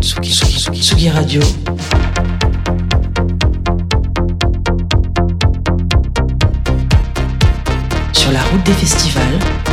Tsugi, Tsugi, Tsugi, Radio. Sur la route des festivals.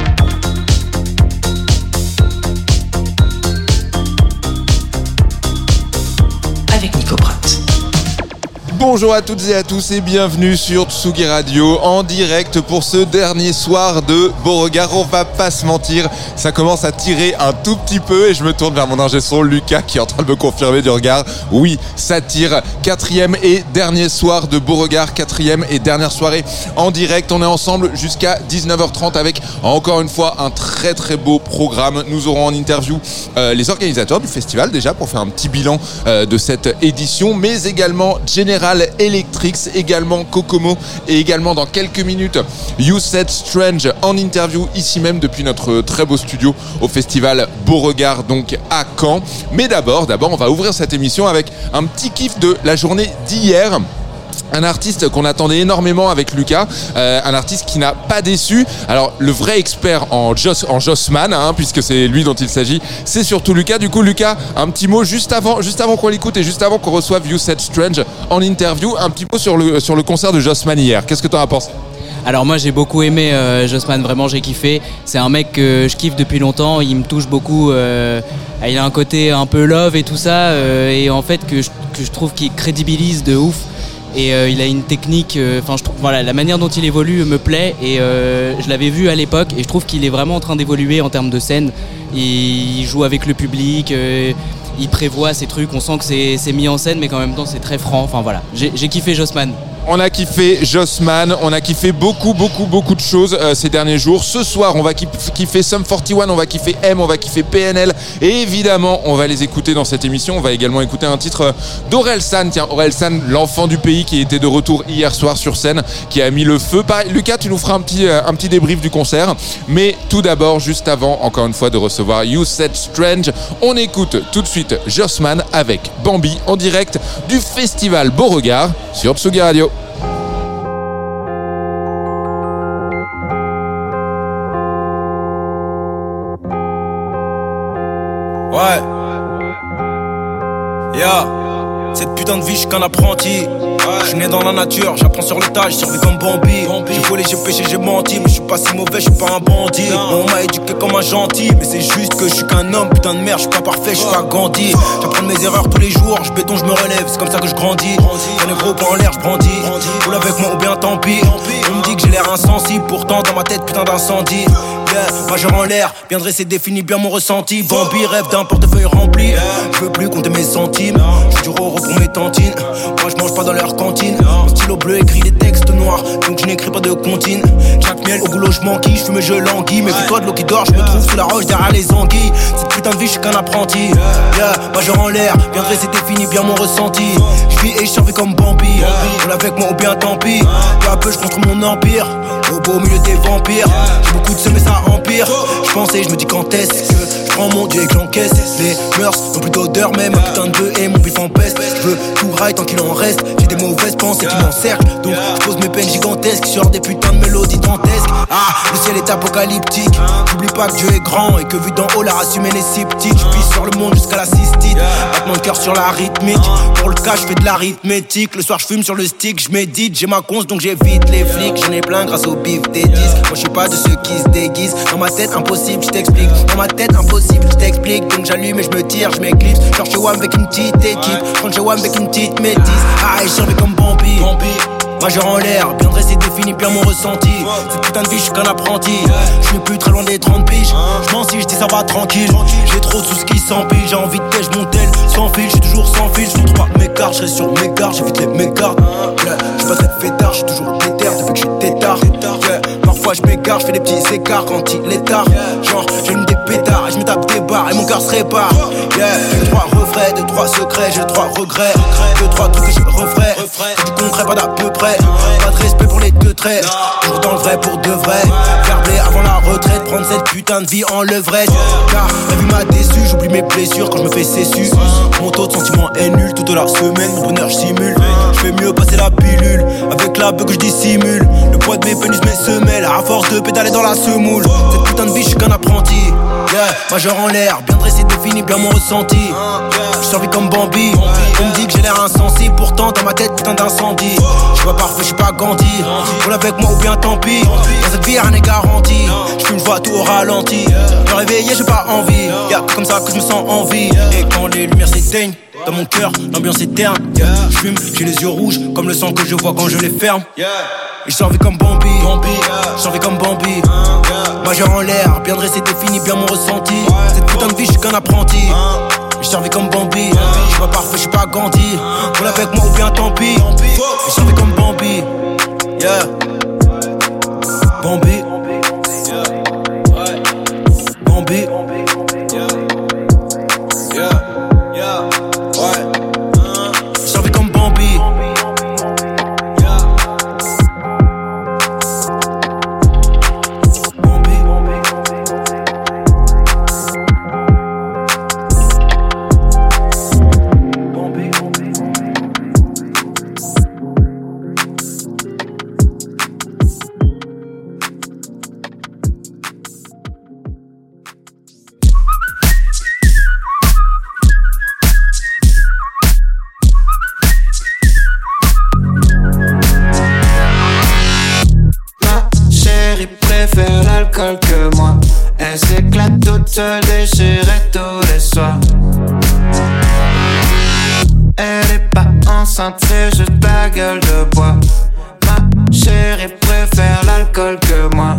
Bonjour à toutes et à tous et bienvenue sur Tsugi Radio en direct pour ce dernier soir de Beauregard. On va pas se mentir, ça commence à tirer un tout petit peu et je me tourne vers mon ingé son Lucas qui est en train de me confirmer du regard. Oui, ça tire. Quatrième et dernier soir de Beauregard, quatrième et dernière soirée en direct. On est ensemble jusqu'à 19h30 avec encore une fois un très très beau programme. Nous aurons en interview euh, les organisateurs du festival déjà pour faire un petit bilan euh, de cette édition, mais également General Electrics, également Kokomo et également dans quelques minutes You Said Strange en interview ici même depuis notre très beau studio au festival Beauregard donc à Caen. Mais d'abord, d'abord on va ouvrir cette émission avec un petit kiff de la journée d'hier un artiste qu'on attendait énormément avec Lucas, euh, un artiste qui n'a pas déçu. Alors le vrai expert en, Joss, Jossman, hein, puisque c'est lui dont il s'agit, c'est surtout Lucas. Du coup Lucas, un petit mot juste avant, qu'on l'écoute et juste avant qu'on reçoive You Said Strange en interview, un petit mot sur le, concert de Jossman hier. Qu'est-ce que tu en pensé? Alors moi j'ai beaucoup aimé euh, Jossman, vraiment j'ai kiffé. C'est un mec que je kiffe depuis longtemps, il me touche beaucoup. euh, il a un côté un peu love et tout ça, et en fait que que je trouve qu'il crédibilise de ouf. Et euh, il a une technique, euh, voilà, la manière dont il évolue me plaît. Et euh, je l'avais vu à l'époque, et je trouve qu'il est vraiment en train d'évoluer en termes de scène. Il joue avec le public. il prévoit ses trucs, on sent que c'est mis en scène, mais qu'en même temps c'est très franc. Enfin voilà, j'ai kiffé Jossman. On a kiffé Jossman, on a kiffé beaucoup, beaucoup, beaucoup de choses euh, ces derniers jours. Ce soir, on va kiff- kiffer Sum 41, on va kiffer M, on va kiffer PNL. Et évidemment, on va les écouter dans cette émission. On va également écouter un titre euh, d'Aurel San. Tiens, Aurel San, l'enfant du pays qui était de retour hier soir sur scène, qui a mis le feu. Pareil, Lucas, tu nous feras un petit, euh, un petit débrief du concert. Mais tout d'abord, juste avant, encore une fois, de recevoir You Said Strange, on écoute tout de suite Jossman avec Bambi en direct du festival Beauregard sur Tsugi Radio. Qu'un apprenti. Je suis né dans la nature, j'apprends sur le tas, je survis comme Bambi. J'ai volé, j'ai péché, j'ai menti, mais je suis pas si mauvais, je suis pas un bandit. On m'a éduqué comme un gentil, mais c'est juste que je suis qu'un homme, putain de merde, je suis pas parfait, je suis pas Gandhi. J'apprends mes erreurs tous les jours, je béton, je me relève, c'est comme ça que je grandis. J'ai les gros points en l'air, je brandis. Roule avec moi ou bien tant pis. On me dit que j'ai l'air insensible, pourtant dans ma tête, putain d'incendie. Majeur en l'air, bien dressé, définit bien mon ressenti. Bambi rêve d'un portefeuille rempli. Je veux plus compter mes centimes. Je du roro pour mes tantines. Moi je mange pas dans leur cantine. Mon stylo bleu écrit des textes noirs, donc je n'écris pas de comptine. Chaque miel au boulot je m'enquille, je fume et je languis. Mais toi de l'eau qui dort, je me trouve sous la roche derrière les anguilles. Cette putain de vie, je suis qu'un apprenti. Yeah, majeur en l'air, bien dressé, définit bien mon ressenti. Je vis et je comme Bambi. Roule avec moi ou bien tant pis. Peu à peu, je construis mon empire. Au beau milieu des vampires. Beaucoup de semis, ça empire. Je pensais, je me dis quand est-ce que je prends mon dieu et que j'encaisse. Les mœurs n'ont plus d'odeur, même un putain de bœuf et mon bif en peste. Je veux tout rail tant qu'il en reste. J'ai des mauvaises pensées qui m'encerclent. Donc je pose mes peines gigantesques sur des putains de mélodies dantesques. Ah, le ciel est apocalyptique. J'oublie pas que Dieu est grand et que vu d'en haut, la race humaine est si petite. Je sur le monde jusqu'à la cystite. Battement de cœur sur la rythmique. Pour le cas, je fais de l'arithmétique. Le soir, je fume sur le stick. Je médite, j'ai ma conce donc j'évite les flics. J'en ai plein grâce au bif des disques. Moi, je suis pas de ceux qui se déguisent. Dans ma tête, impossible, je t'explique. Dans ma tête, impossible, je t'explique. Donc j'allume et je me tire, je m'éclipse. Genre chez WAM avec une petite équipe. Quand chez WAM avec une petite métisse. Ah, et je comme Bambi. Majeur en l'air, bien dressé, définit bien mon ressenti. Cette putain de vie, je suis qu'un apprenti. Je suis plus très loin des 30 piges. Je si je dis ça va tranquille. J'ai trop sous ce qui s'empile. J'ai envie de tèche, mon tel sans fil. Je suis toujours sans fil. Je trouve pas mes cartes, je sur mes cartes. J'évite les mégardes. Yeah. Je suis pas très fêtard, je toujours déter depuis que je suis tétard. Parfois je m'égare, je fais des petits écarts quand il est tard. Genre, j'allume des pétards et je me tape des barres et mon cœur se répare. Yeah. J'ai trois refrains, deux, trois secrets, j'ai trois regrets. Deux, trois trucs que je referais. Du concret, pas d'à peu près. Pas de respect pour les deux traits. Toujours dans le vrai pour de vrai. Faire avant la retraite, prendre cette putain de vie en levrette. Car la vie m'a déçu, j'oublie mes blessures quand je me fais cessu. Mon taux de sentiment est nul toute la semaine, mon bonheur simule. Je fais mieux passer la pilule avec la beuh que je dissimule. Le poids de mes pénis, mes semelles, à force de pédaler dans la semoule. Cette putain de vie, je suis qu'un apprenti. Yeah, majeur en l'air, bien dressé, défini, bien mon ressenti. Je survis comme Bambi. On me dit que j'ai l'air insensible, pourtant dans ma tête putain d'incendie. Je vois parfait, je suis pas Gandhi. Roule avec moi ou bien tant pis. Dans cette vie rien n'est garanti. Je une fois tout au ralenti. Me réveiller, j'ai pas envie. Y'a comme ça que je me sens en vie. Et quand les lumières s'éteignent. Dans mon cœur, l'ambiance est terne. Je fume, j'ai les yeux rouges, comme le sang que je vois quand je les ferme. Et je comme Bambi, Bambi survis comme Bambi. Majeur en l'air, bien dressé, défini, bien mon ressenti. Cette putain de vie, je suis qu'un apprenti. Je survis comme Bambi, je suis pas parfait, je suis pas Gandhi. Roule avec moi ou bien tant pis. Je survis comme Bambi, yeah. Bambi, Bambi. Préfère l'alcool que moi. Elle s'éclate toute seule, déchirée tous les soirs. Elle est pas enceinte, c'est juste ta gueule de bois. Ma chérie préfère l'alcool que moi.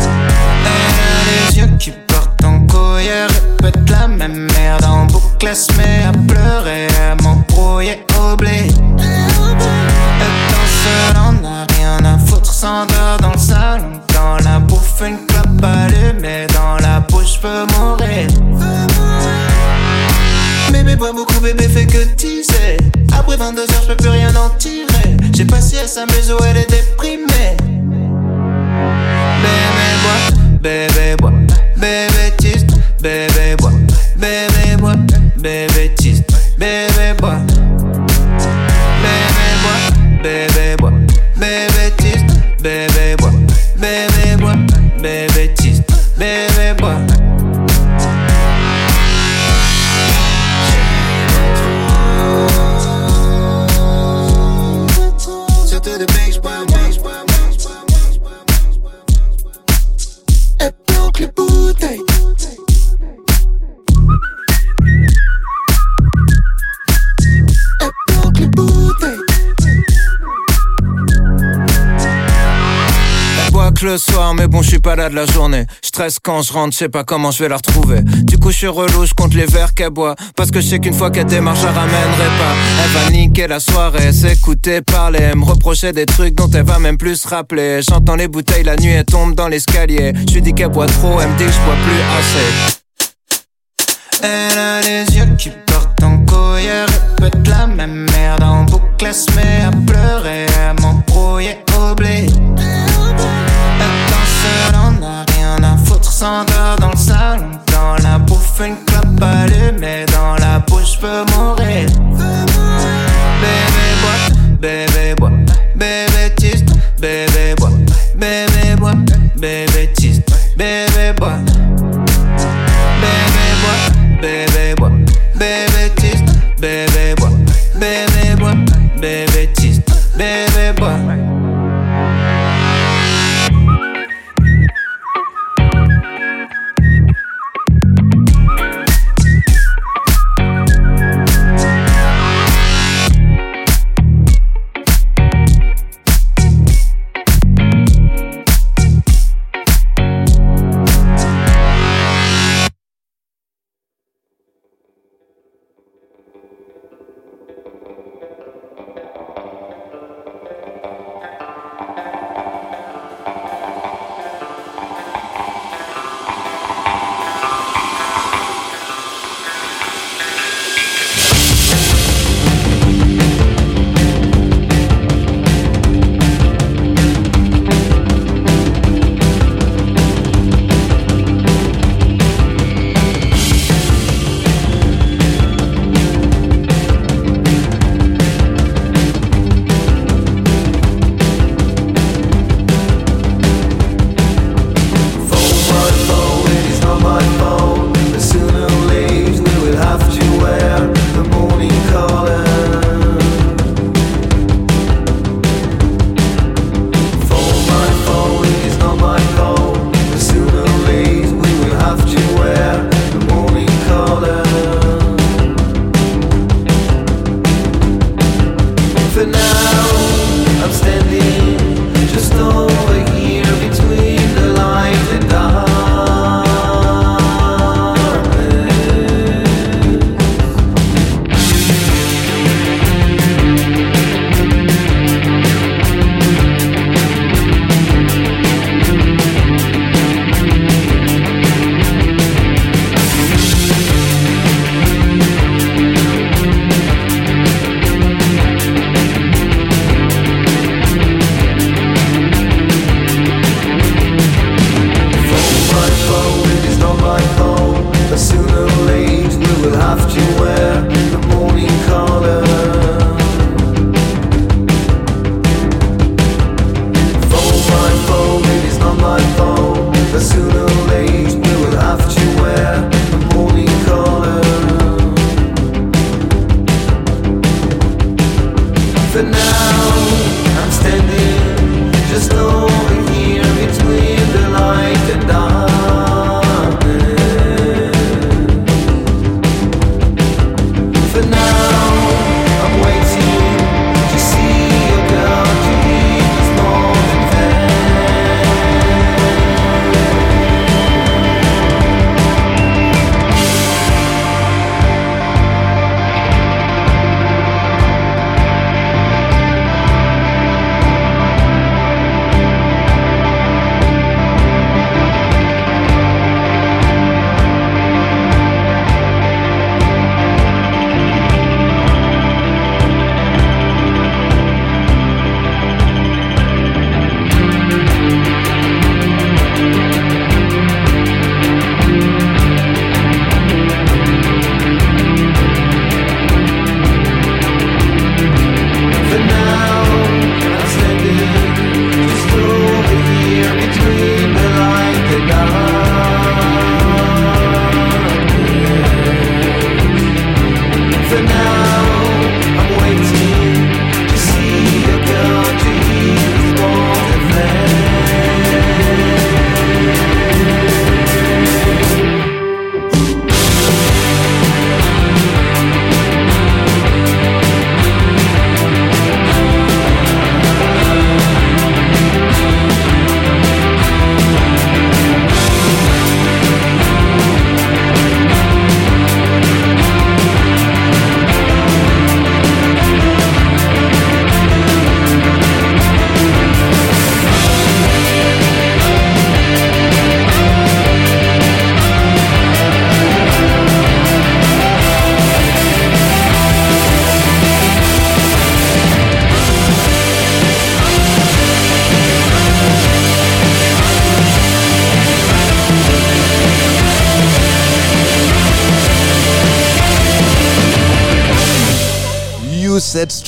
Elle a les yeux qui portent en couille, elle la même merde en boucle, met à pleurer, peut mourir. Bébé boit beaucoup, bébé fait que teaser. Après 22 heures, je peux plus rien en tirer. J'ai pas si elle s'amuse ou elle est déprimée. Bébé boit, bébé boit, bébé mais bon, je suis pas là de la journée. Je stresse quand je rentre, je sais pas comment je vais la retrouver. Du coup, je suis relou, je les verres qu'elle boit. Parce que je sais qu'une fois qu'elle démarre, je la ramènerai pas. Elle va niquer la soirée, s'écouter parler, me reprocher des trucs dont elle va même plus se rappeler. J'entends les bouteilles la nuit, elle tombe dans l'escalier. Je lui dis qu'elle boit trop, elle me dit que je bois plus assez. Elle a les yeux qui portent en couille, elle répète la même merde en boucle, elle se met à pleurer, à m'embrouiller au blé. On a rien à foutre, s'endort dans le salon, dans la bouffe, une clope allumée, dans la bouche, peut mourir. Bébé boit, bébé boit, bébé tiste, bébé boit, bébé boit, bébé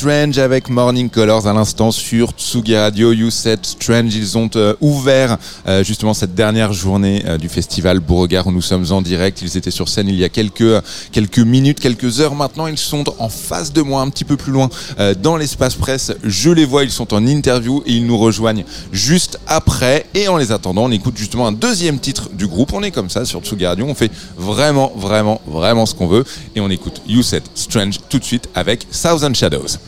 Strange avec Morning Colors à l'instant sur Tsugi Radio. You Said Strange, ils ont euh, ouvert euh, justement cette dernière journée euh, du festival Beauregard où nous sommes en direct. Ils étaient sur scène il y a quelques quelques minutes, quelques heures maintenant. Ils sont en face de moi, un petit peu plus loin dans l'espace presse. Je les vois, ils sont en interview et ils nous rejoignent juste après. Et en les attendant, on écoute justement un deuxième titre du groupe. On est comme ça sur Tsugi Radio. On fait vraiment, vraiment, vraiment ce qu'on veut et on écoute You Said Strange tout de suite avec Thousand Shadows.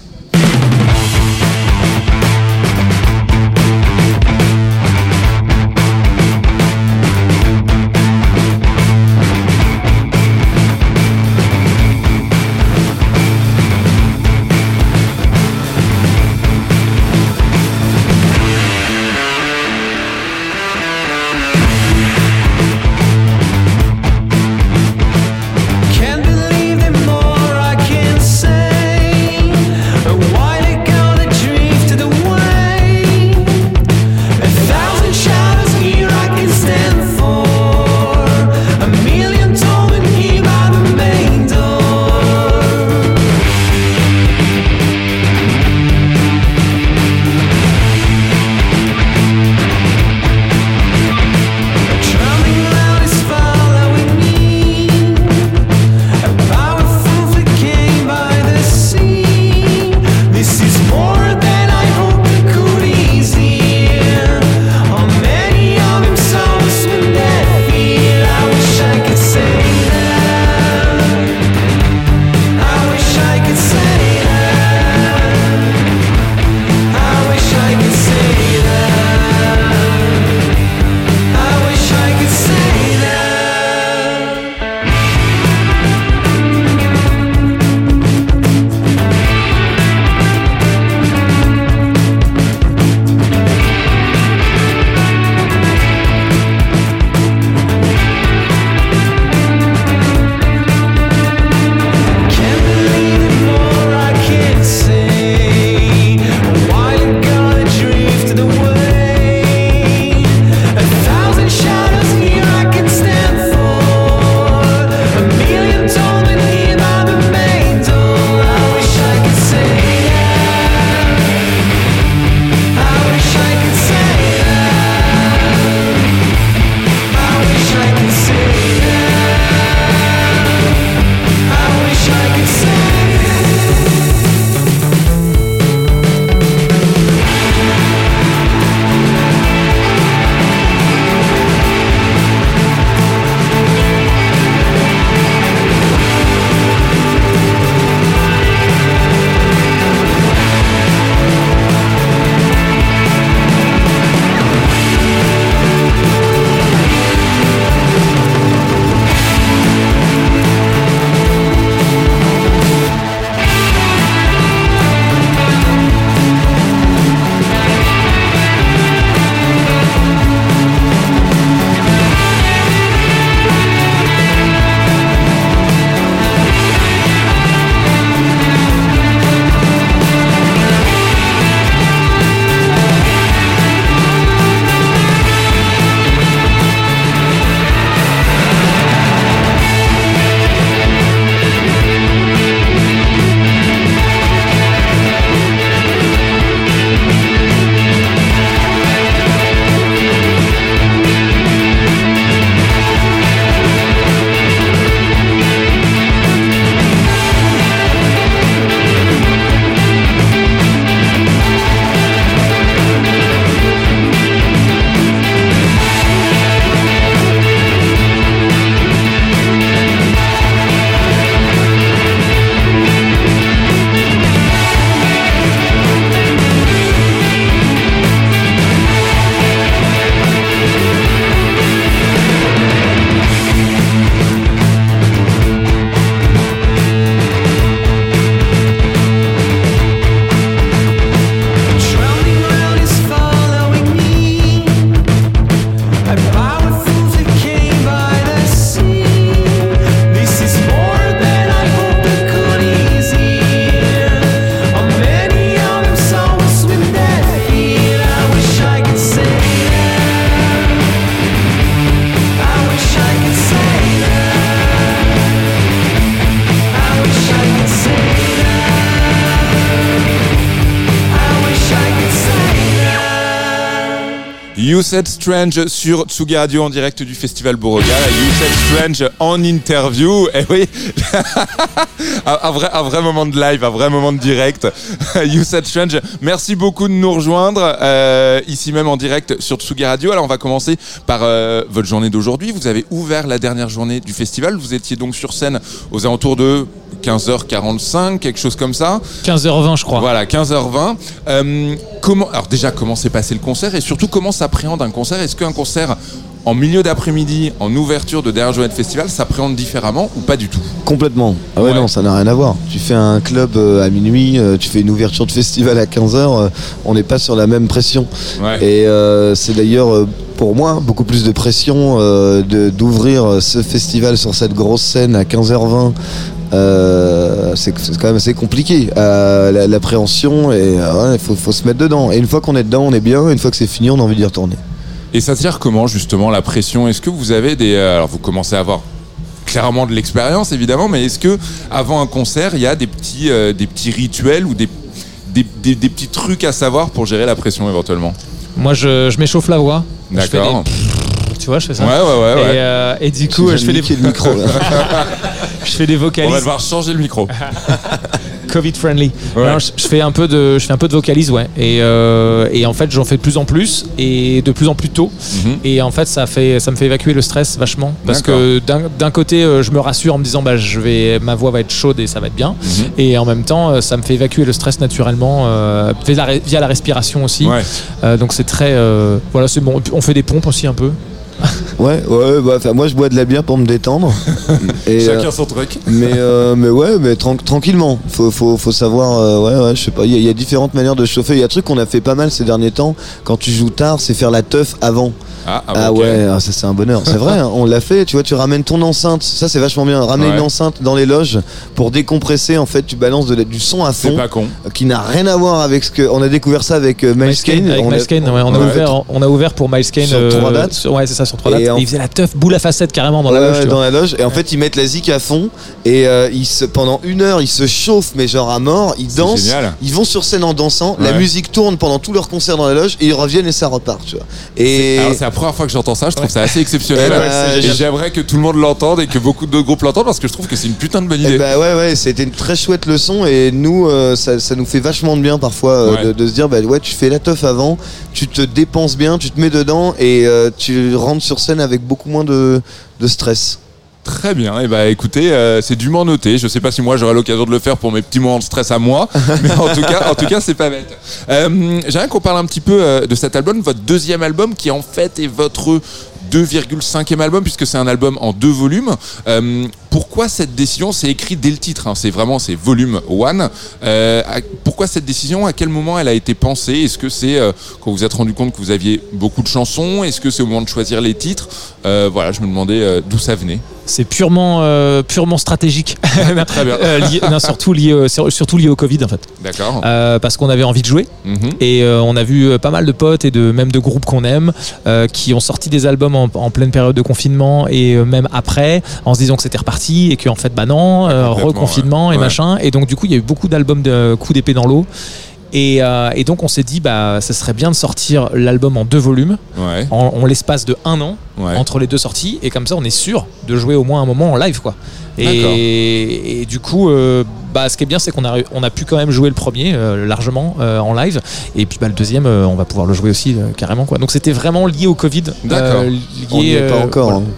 You Said Strange sur Tsugi Radio en direct du festival Beauregard. You Said Strange en interview. Et oui, un, vrai, un vrai moment de live, un vrai moment de direct. you Said Strange. Merci beaucoup de nous rejoindre euh, ici même en direct sur Tsugi Radio. Alors on va commencer par euh, votre journée d'aujourd'hui. Vous avez ouvert la dernière journée du festival. Vous étiez donc sur scène aux alentours de 15h45, quelque chose comme ça. 15h20, je crois. Voilà, 15h20. Euh, comment, alors déjà, comment s'est passé le concert et surtout comment s'appréhende un concert? Est-ce qu'un concert en milieu d'après-midi, en ouverture de Derrière Journée de Festival, s'appréhende différemment ou pas du tout? Complètement. Ah ouais, Ouais. non, ça n'a rien à voir. Tu fais un club euh, à minuit, euh, tu fais une ouverture de festival à 15h, euh, on n'est pas sur la même pression. Ouais. Et c'est d'ailleurs pour moi beaucoup plus de pression d'ouvrir ce festival sur cette grosse scène à 15h20. Euh, c'est quand même assez compliqué. Euh, la- l'appréhension et euh, ouais, il faut, faut se mettre dedans. Et une fois qu'on est dedans on est bien. Une fois que c'est fini on a envie d'y retourner. Et ça tire comment justement la pression? Est-ce que vous avez des... Alors vous commencez à avoir clairement de l'expérience évidemment, mais est-ce que avant un concert, il y a des petits, euh, des petits rituels ou des, des, des- des petits trucs à savoir pour gérer la pression éventuellement? Moi, je, je m'échauffe la voix. D'accord. Tu vois, je fais ça. Ouais, ouais, ouais. Et, euh, et du coup, je fais, des, le micro je fais des On va vocalises devoir changer le micro. Covid friendly. Ouais. Je, je fais un peu de, je fais un peu de vocalise, ouais. Et, euh, et en fait, j'en fais de plus en plus et de plus en plus tôt. Mhm. Et en fait, ça fait, ça me fait évacuer le stress vachement. Parce que d'un d'un côté, euh, je me rassure en me disant, bah, je vais, ma voix va être chaude et ça va être bien. Mhm. Et en même temps, ça me fait évacuer le stress naturellement euh, via, la, ré- via la respiration aussi. Ouais. Euh, donc c'est très, euh, voilà, c'est bon. On fait des pompes aussi un peu. Ouais ouais bah, enfin, moi je bois de la bière pour me détendre et, euh, Chacun son truc. mais, euh, mais ouais, mais tran- tranquillement. Faut, faut, faut savoir, euh, ouais, ouais, je sais pas. Il y, y a différentes manières de chauffer. Il y a un truc qu'on a fait pas mal ces derniers temps. Quand tu joues tard, c'est faire la teuf avant. Ah, ah, Ah ouais, ah, ça c'est un bonheur. C'est vrai, hein, on l'a fait. Tu vois, tu ramènes ton enceinte. Ça c'est vachement bien. Ramener Ouais. une enceinte dans les loges pour décompresser. En fait, tu balances de du son à C'est fond pas con. qui n'a rien à voir avec ce que. On a découvert ça avec euh, Miles Kane. Avec On Miles a- Kane, ouais, on, a Ouais. ouvert, on a ouvert pour Miles Kane. Sur trois dates. sur- ouais, c'est ça, sur trois Et dates. en- Et il faisait la teuf boule à facette carrément dans Ouais, la loge. dans la loge et en fait ils mettent la zik à fond et euh, ils se, pendant une heure ils se chauffent mais genre à mort ils C'est dansent génial. ils vont sur scène en dansant la musique tourne pendant tout leur concert dans la loge et ils reviennent et ça repart tu vois et première fois que j'entends ça, je trouve ça assez exceptionnel. C'est et j'aimerais que tout le monde l'entende et que beaucoup d'autres groupes l'entendent parce que je trouve que c'est une putain de bonne Eh idée. bah ouais ouais c'était une très chouette leçon et nous euh, ça, ça nous fait vachement de bien parfois euh, Ouais. de, de se dire bah ouais tu fais la teuf avant tu te dépenses bien tu te mets dedans et euh, tu rentres sur scène avec beaucoup moins de, de stress Très bien, et bah écoutez, euh, c'est dûment noté. Je sais pas si moi j'aurai l'occasion de le faire pour mes petits moments de stress à moi, mais en tout cas, en tout cas, c'est pas bête. Euh, J'aimerais qu'on parle un petit peu euh, de cet album, votre deuxième album, qui en fait est votre 2,5e album puisque c'est un album en deux volumes. Euh, pourquoi cette décision C'est écrit dès le titre, hein, c'est vraiment c'est volume 1. Euh, pourquoi cette décision À quel moment elle a été pensée? Est-ce que c'est euh, quand vous vous êtes rendu compte que vous aviez beaucoup de chansons Est-ce que c'est au moment de choisir les titres? Euh, Voilà, je me demandais d'où ça venait. C'est purement, euh, purement stratégique. Très bien. Euh, lié- non, surtout, lié, surtout lié au Covid en fait. D'accord. Parce qu'on avait envie de jouer Mhm. et on a vu pas mal de potes et de même de groupes qu'on aime qui ont sorti des albums en, en pleine période de confinement et euh, même après en se disant que c'était reparti et qu'en fait bah non euh, reconfinement ouais. et Ouais. machin et donc du coup il y a eu beaucoup d'albums de coups d'épée dans l'eau et, euh, et donc on s'est dit bah ça serait bien de sortir l'album en deux volumes Ouais. en, en l'espace de un an Ouais. entre les deux sorties et comme ça on est sûr de jouer au moins un moment en live quoi et, et du coup euh, bah, ce qui est bien c'est qu'on a, on a pu quand même jouer le premier euh, largement euh, en live et puis bah, le deuxième euh, on va pouvoir le jouer aussi euh, carrément quoi donc c'était vraiment lié au Covid D'accord. lié, on n'y est pas euh, encore voilà. hein.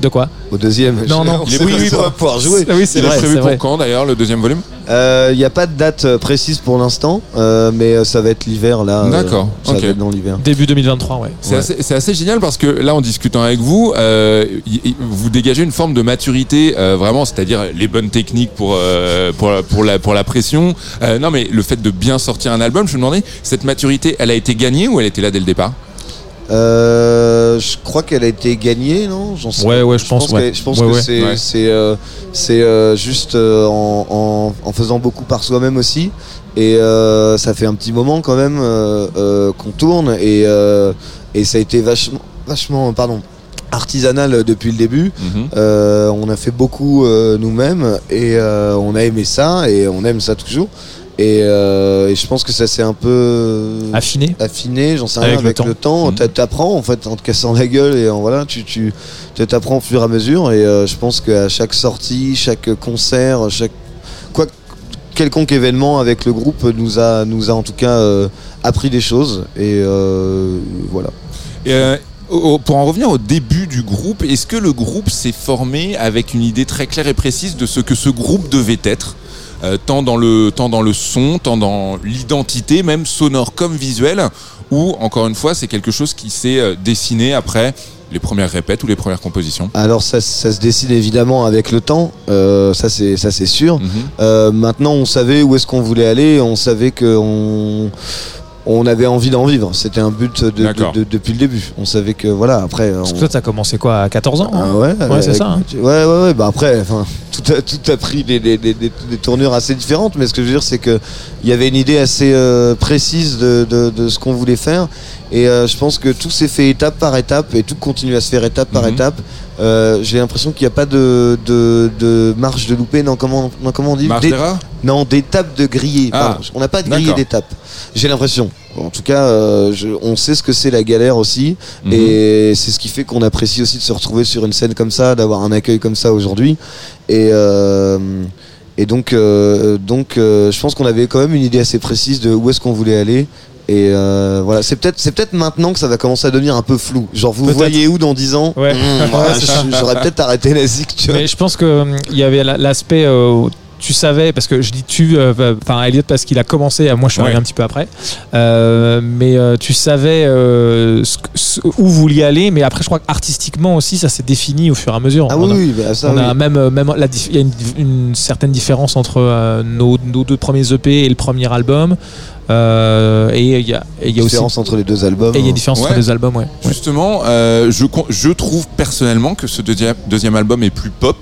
De quoi au deuxième Non, non. on Il est oui, pas oui, va pouvoir jouer Ah oui c'est Il est vrai, prévu pour vrai. quand d'ailleurs le deuxième volume Il n'y a pas de date euh, précise pour l'instant, euh, mais euh, ça va être l'hiver là. euh, D'accord, Ça va être dans l'hiver. début 2023 ouais C'est Ouais. assez, génial parce que là, en discutant avec vous, euh, y- y- vous dégagez une forme de maturité, euh, vraiment, c'est-à-dire les bonnes techniques pour euh, pour la, pour la pour la pression. Euh, non, mais le fait de bien sortir un album, je me demandais, cette maturité, elle a été gagnée ou elle était là dès le départ? Euh, je crois qu'elle a été gagnée, non? J'en sais- Ouais, ouais, je pense, ouais. je pense Ouais, que ouais. c'est euh, euh, juste en, en, en faisant beaucoup par soi-même aussi. Et euh, ça fait un petit moment quand même euh, qu'on tourne et, et ça a été vachement, vachement pardon, artisanal depuis le début. Mhm. On a fait beaucoup nous-mêmes et on a aimé ça et on aime ça toujours. Et, euh, et je pense que ça s'est un peu Affiné. affiné, j'en sais rien, Avec avec, le le temps. temps. Mhm. T'a- T'apprends en fait en te cassant la gueule et en voilà, tu tu tu t'apprends au fur et à mesure. Et euh, je pense qu'à chaque sortie, chaque concert, chaque quoi quelconque événement avec le groupe nous a nous a en tout cas euh, appris des choses. Et euh, voilà. Et, euh, pour en revenir au début du groupe, est-ce que le groupe s'est formé avec une idée très claire et précise de ce que ce groupe devait être? Euh, tant, dans le, tant dans le son, tant dans l'identité, même sonore comme visuelle, ou encore une fois, c'est quelque chose qui s'est euh, dessiné après les premières répètes ou les premières compositions Alors ça, ça se décide évidemment avec le temps, euh, ça c'est ça c'est sûr. Mhm. Euh, maintenant, on savait où est-ce qu'on voulait aller, on savait qu'on on avait envie d'en vivre. C'était un but de- de- de- depuis le début. On savait que voilà, après. Parce que on- toi, t'as commencé quoi à 14 ans hein Ah ouais, Ouais, c'est ça, hein. Ouais, ouais, ouais. Bah après, tout a, tout a pris des, des, des- des- des tournures assez différentes. Mais ce que je veux dire, c'est que il y avait une idée assez euh, précise de, de, de ce qu'on voulait faire. Et euh, je pense que tout s'est fait étape par étape et tout continue à se faire étape par Mhm. étape. Euh, J'ai l'impression qu'il n'y a pas de, de, de marche de loupé. Non, comment, non, comment on dit rats non, d'étapes de grillé. Ah. On n'a pas de grillé d'étapes. J'ai l'impression. En tout cas, euh, je- on sait ce que c'est la galère aussi. Mhm. Et c'est ce qui fait qu'on apprécie aussi de se retrouver sur une scène comme ça, d'avoir un accueil comme ça aujourd'hui. Et, et donc, donc je pense qu'on avait quand même une idée assez précise de où est-ce qu'on voulait aller. Et euh, voilà, c'est peut-être c'est peut-être maintenant que ça va commencer à devenir un peu flou. Genre vous voyez où dans 10 ans? Ouais. Mmh, Ouais. J'aurais peut-être arrêté la zik, tu vois. Mais je pense que hum, il y avait la- l'aspect. euh, tu savais, parce que je dis tu, euh, enfin Elliot parce qu'il a commencé, euh, moi je suis arrivé Ouais. un petit peu après, Euh, mais euh, tu savais euh, ce que- ce- où vous vouliez aller, mais après je crois qu'artistiquement aussi ça s'est défini au fur et à mesure. Ah On oui, a- oui, bah, ça, on oui. a même, euh, même il y a une, une certaine différence entre euh, nos, nos deux premiers EP et le premier album. Euh, et il y a, et y a aussi différence entre les deux albums. et il y a différence Ouais. entre les albums, ouais. Justement, euh, je, con- je trouve personnellement que ce deuxième, deuxième album est plus pop.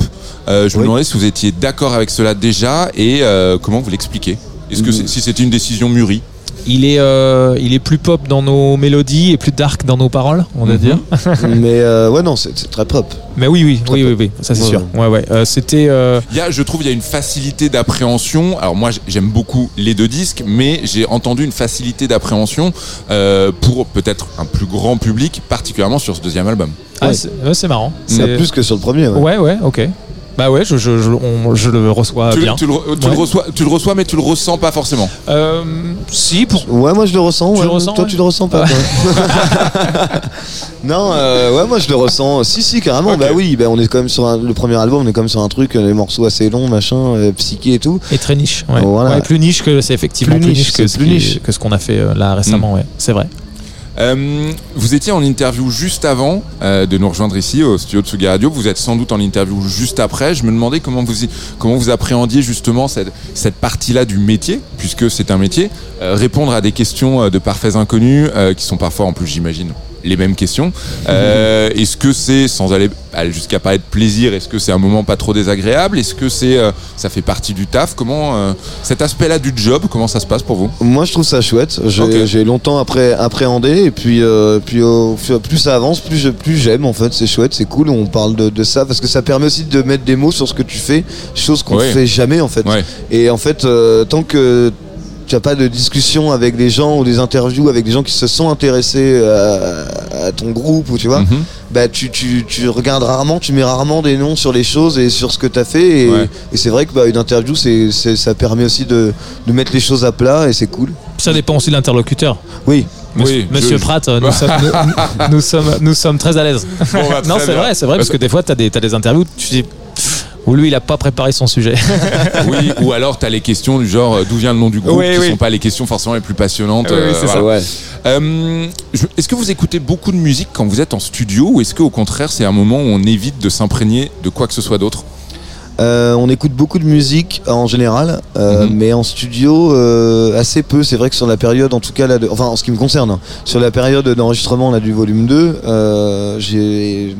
Euh, je me demandais si vous étiez d'accord avec cela déjà et euh, comment vous l'expliquez? Est-ce que Mm. c'est- si c'était une décision mûrie? Il est, euh, il est plus pop dans nos mélodies et plus dark dans nos paroles, on va Mhm. dire. Mais euh, ouais, non, c'est très pop. Mais oui, oui, oui, oui, oui, ça c'est Ouais, sûr. Ouais, ouais. Euh, C'était. euh, Il y a, je trouve, il y a une facilité d'appréhension. Alors moi, j'aime beaucoup les deux disques, mais j'ai entendu une facilité d'appréhension euh, pour peut-être un plus grand public, particulièrement sur ce deuxième album. ah, Ouais. c'est marrant. C'est C'est- plus que sur le premier. Ouais. Ouais, ouais, ok. Bah ouais, je, je, je, on- je le reçois tu, le- bien. tu le, reçois, tu le reçois, mais tu le ressens pas forcément. Euh, si, pour. Ouais, moi je le ressens. Tu ouais. le ressens, Toi, ouais. tu le ressens pas. toi. non, euh, ouais, moi je le ressens. Si, si, carrément. Bah oui, bah, on est quand même sur un- le premier album. On est quand même sur un truc, euh, les morceaux assez longs, machin, euh, psyché et tout. Et très niche. Ouais. Voilà. Ouais, plus niche que c'est effectivement Plus plus, niche, que, ce plus qui- niche. que ce qu'on a fait euh, là récemment. Ouais, c'est vrai. Euh, vous étiez en interview juste avant euh, de nous rejoindre ici au studio de Sugi Radio. Vous êtes sans doute en interview juste après. Je me demandais comment vous, y- comment vous appréhendiez justement cette, cette partie-là du métier, puisque c'est un métier. Euh, répondre à des questions euh, de parfaits inconnus, euh, qui sont parfois en plus, j'imagine, les mêmes questions. Euh, est-ce que c'est, sans aller, jusqu'à pas être plaisir, est-ce que c'est un moment pas trop désagréable? Est-ce que c'est, euh, ça fait partie du taf? Comment euh, cet aspect-là du job, comment ça se passe pour vous? Moi je trouve ça chouette. J'ai longtemps après appréhendé et puis, puis au fur- plus ça avance, plus je- plus j'aime en fait. C'est chouette, c'est cool. On parle de, de ça parce que ça permet aussi de mettre des mots sur ce que tu fais, chose qu'on Ouais. fait jamais en fait. Ouais. Et en fait, tant que tu n'as pas de discussion avec des gens ou des interviews avec des gens qui se sont intéressés à, à ton groupe ou tu vois, Mhm. bah tu, tu, tu regardes rarement, tu mets rarement des noms sur les choses et sur ce que tu as fait. Et, Ouais. et c'est vrai que bah, une interview, c'est, ça permet aussi de, de mettre les choses à plat et c'est cool. Ça dépend aussi de l'interlocuteur. Oui. Monsieur, Oui, Monsieur je- Pratt, euh, nous, sommes, nous, nous sommes, nous sommes très à l'aise. Bon, bah, non, c'est vrai, c'est vrai, parce que des fois, tu as des, t'as des interviews où tu dis. Où lui, il a pas préparé son sujet. Oui, ou alors tu as les questions du genre euh, d'où vient le nom du groupe, Oui, qui oui. sont pas les questions forcément les plus passionnantes. Oui, euh, c'est ça. voilà. Euh, je- est-ce que vous écoutez beaucoup de musique quand vous êtes en studio ou est-ce qu'au contraire c'est un moment où on évite de s'imprégner de quoi que ce soit d'autre? Euh, on écoute beaucoup de musique en général, euh, Mhm. mais en studio euh, assez peu. C'est vrai que sur la période, en tout cas, là, de- enfin en ce qui me concerne, hein, sur la période d'enregistrement là, du volume 2, euh, j'ai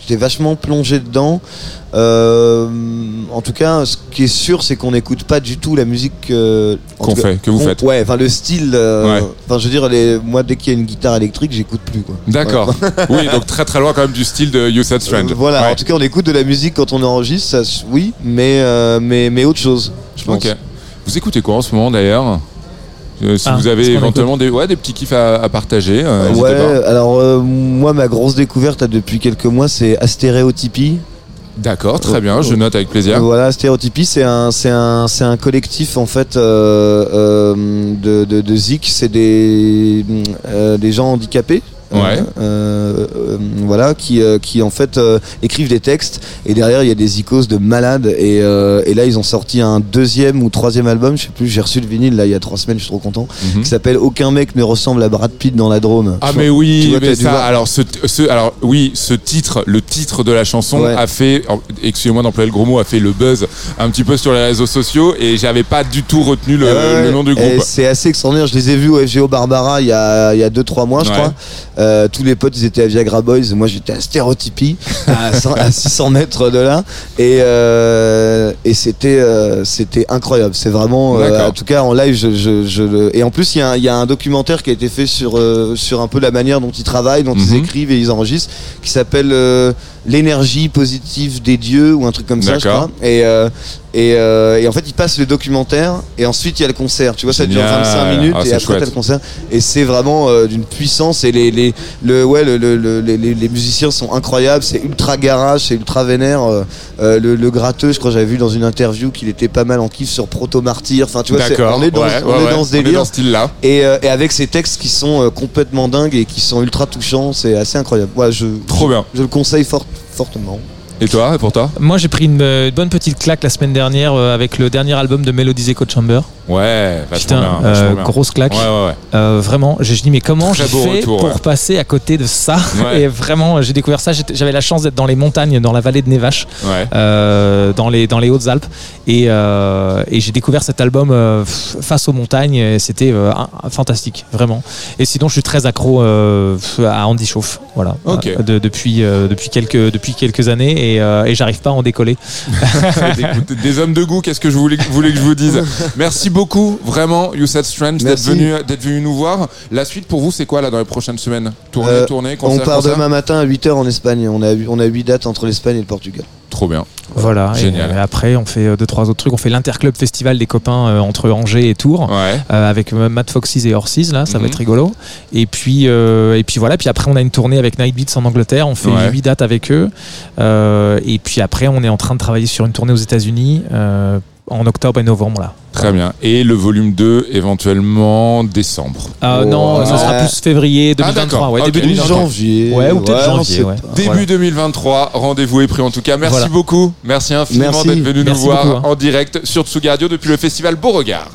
j'étais vachement plongé dedans. Euh, en tout cas, ce qui est sûr, c'est qu'on n'écoute pas du tout la musique euh, Qu'on fait, que vous faites. Ouais, enfin le style. euh, Ouais. Enfin, je veux dire, les, moi, dès qu'il y a une guitare électrique, j'écoute plus. Quoi. D'accord. oui, donc très très loin quand même du style de You Said Strange. Euh, voilà, Ouais. en tout cas, on écoute de la musique quand on enregistre, ça, oui, mais, euh, mais, mais autre chose, je pense. Ok. Vous écoutez quoi en ce moment d'ailleurs? Euh, Si Ah, vous avez éventuellement des, ouais, des petits kiffs à, à partager, euh, Ouais, pas. alors euh, moi ma grosse découverte là, depuis quelques mois c'est Astéréotypie. D'accord, très bien, je note avec plaisir. Voilà, Astéréotypie c'est un c'est un c'est un collectif en fait euh, euh, de, de, Zik, c'est des euh, des gens handicapés. Ouais. euh, euh, voilà, qui, euh, qui en fait euh, écrivent des textes et derrière il y a des icônes de malades et, euh, et là ils ont sorti un deuxième ou troisième album, je sais plus, j'ai reçu le vinyle là il y a trois semaines, je suis trop content, Mhm. qui s'appelle Aucun mec ne ressemble à Brad Pitt dans la Drôme. Ah mais oui, vois, mais ça, alors ce, ce- alors oui, ce titre, le titre de la chanson Ouais. a fait, excusez-moi d'employer le gros mot, a fait le buzz un petit peu sur les réseaux sociaux et j'avais pas du tout retenu le, Ouais, ouais, le nom du groupe. C'est assez extraordinaire. Je les ai vus au FGO Barbara il y a 2-3 mois, je Ouais. crois. Euh, tous les potes, ils étaient à Viagra Boys. Moi, j'étais à Stéréotypie, à, 100 à 600 mètres de là. Et, euh, et c'était euh, c'était incroyable. C'est vraiment, en tout cas, en live, je, je, je le- Et en plus, il y, a un- il y a un documentaire qui a été fait sur, sur un peu la manière dont ils travaillent, dont Mhm. ils écrivent et ils enregistrent, qui s'appelle L'énergie positive des dieux ou un truc comme ça, je crois. Et, euh, et, euh, et en fait, ils passent le documentaire et ensuite il y a le concert. Tu vois, ça dure Génial. 25 minutes Ah, et après t'as le concert. Et c'est vraiment euh, d'une puissance et les, les, le, ouais, le, le- le- les, les- les musiciens sont incroyables. C'est ultra garage, c'est ultra vénère. Le, le gratteux, je crois, j'avais vu dans une interview qu'il était pas mal en kiff sur Proto Martyr. Enfin, tu vois, on est dans, ouais, on ouais, est dans ce On est délire. dans ce style-là. Et, et avec ces textes qui sont complètement dingues et qui sont ultra touchants, c'est assez incroyable. Ouais, je, Trop bien. je le conseille fort, fortement. Et toi, et pour toi Moi, j'ai pris une euh, bonne petite claque la semaine dernière euh, avec le dernier album de Melodies Echo Chamber. Ouais, Putain, bien, euh, bien. grosse claque. Ouais, ouais, ouais. Euh, vraiment, j'ai je dis mais comment j'ai fait retour, pour passer à côté de ça. Et vraiment, j'ai découvert ça. J'avais la chance d'être dans les montagnes, dans la vallée de Nevache, dans les dans les Hautes-Alpes, et, et j'ai découvert cet album face aux montagnes. C'était fantastique, vraiment. Et sinon, je suis très accro à Andy Chauffe, voilà, Ok. De- depuis depuis quelques depuis quelques années, et, euh, et j'arrive pas à en décoller. Écoute, des hommes de goût, qu'est-ce que je voulais, voulais que je vous dise? Merci beaucoup, vraiment, Youssef Strange, d'être venu, d'être venu nous voir. La suite pour vous, c'est quoi là dans les prochaines semaines? Tournée, Euh, tournée, On concert, part concert? demain matin à 8h en Espagne. On a, on a 8 dates entre l'Espagne et le Portugal. Trop bien. Voilà. et, Génial. euh, après, on fait euh, deux trois autres trucs. On fait l'interclub festival des copains euh, entre Angers et Tours. Ouais. euh, avec Matt Foxys et Horses là, ça Mhm. va être rigolo. Et puis euh, et puis voilà, puis après on a une tournée avec Night Beats en Angleterre, on fait Ouais. 8 dates avec eux. Euh, et puis après on est en train de travailler sur une tournée aux États-Unis en octobre et novembre là. Très bien. Et le volume 2, éventuellement décembre. Euh, Oh, non, ça ouais. sera plus février Ah, 2023, d'accord. ouais, début Oui, 2023. janvier. Ouais, ou peut-être janvier, ouais. Début Voilà. 2023, rendez-vous est pris en tout cas. Merci Voilà. beaucoup. Merci infiniment d'être venu nous voir beaucoup, hein. en direct sur Tsugi Radio depuis le festival Beauregard.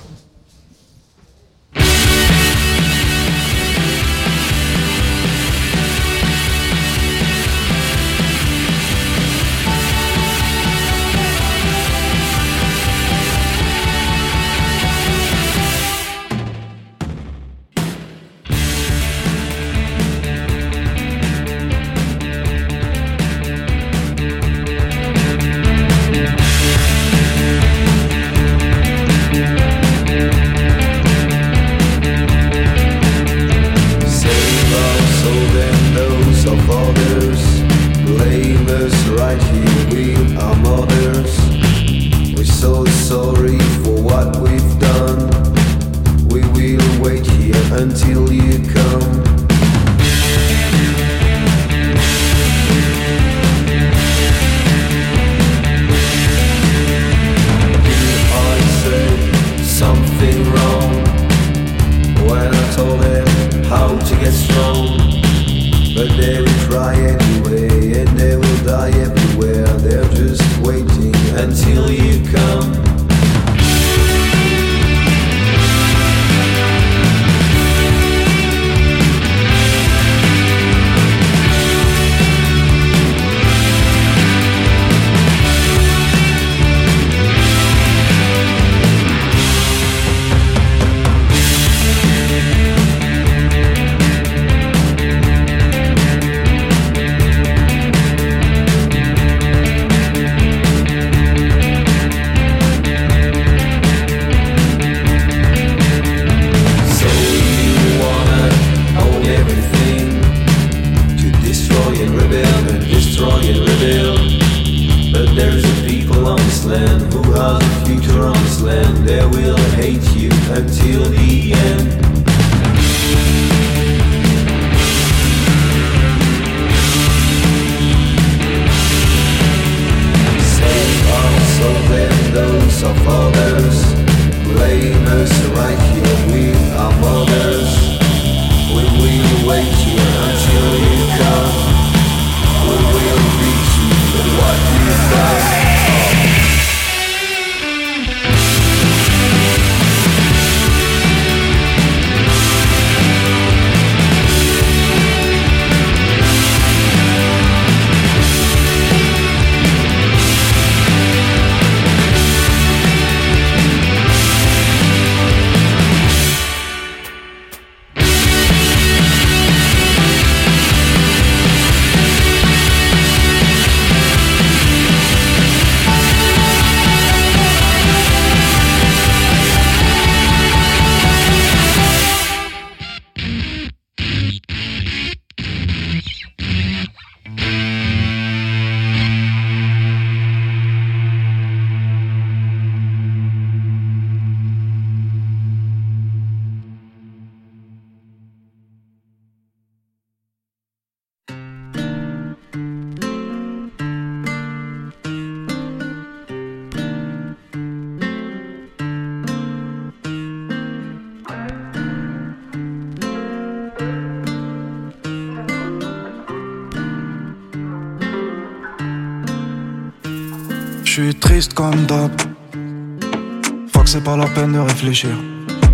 Je suis triste comme d'hab. Que c'est pas la peine de réfléchir.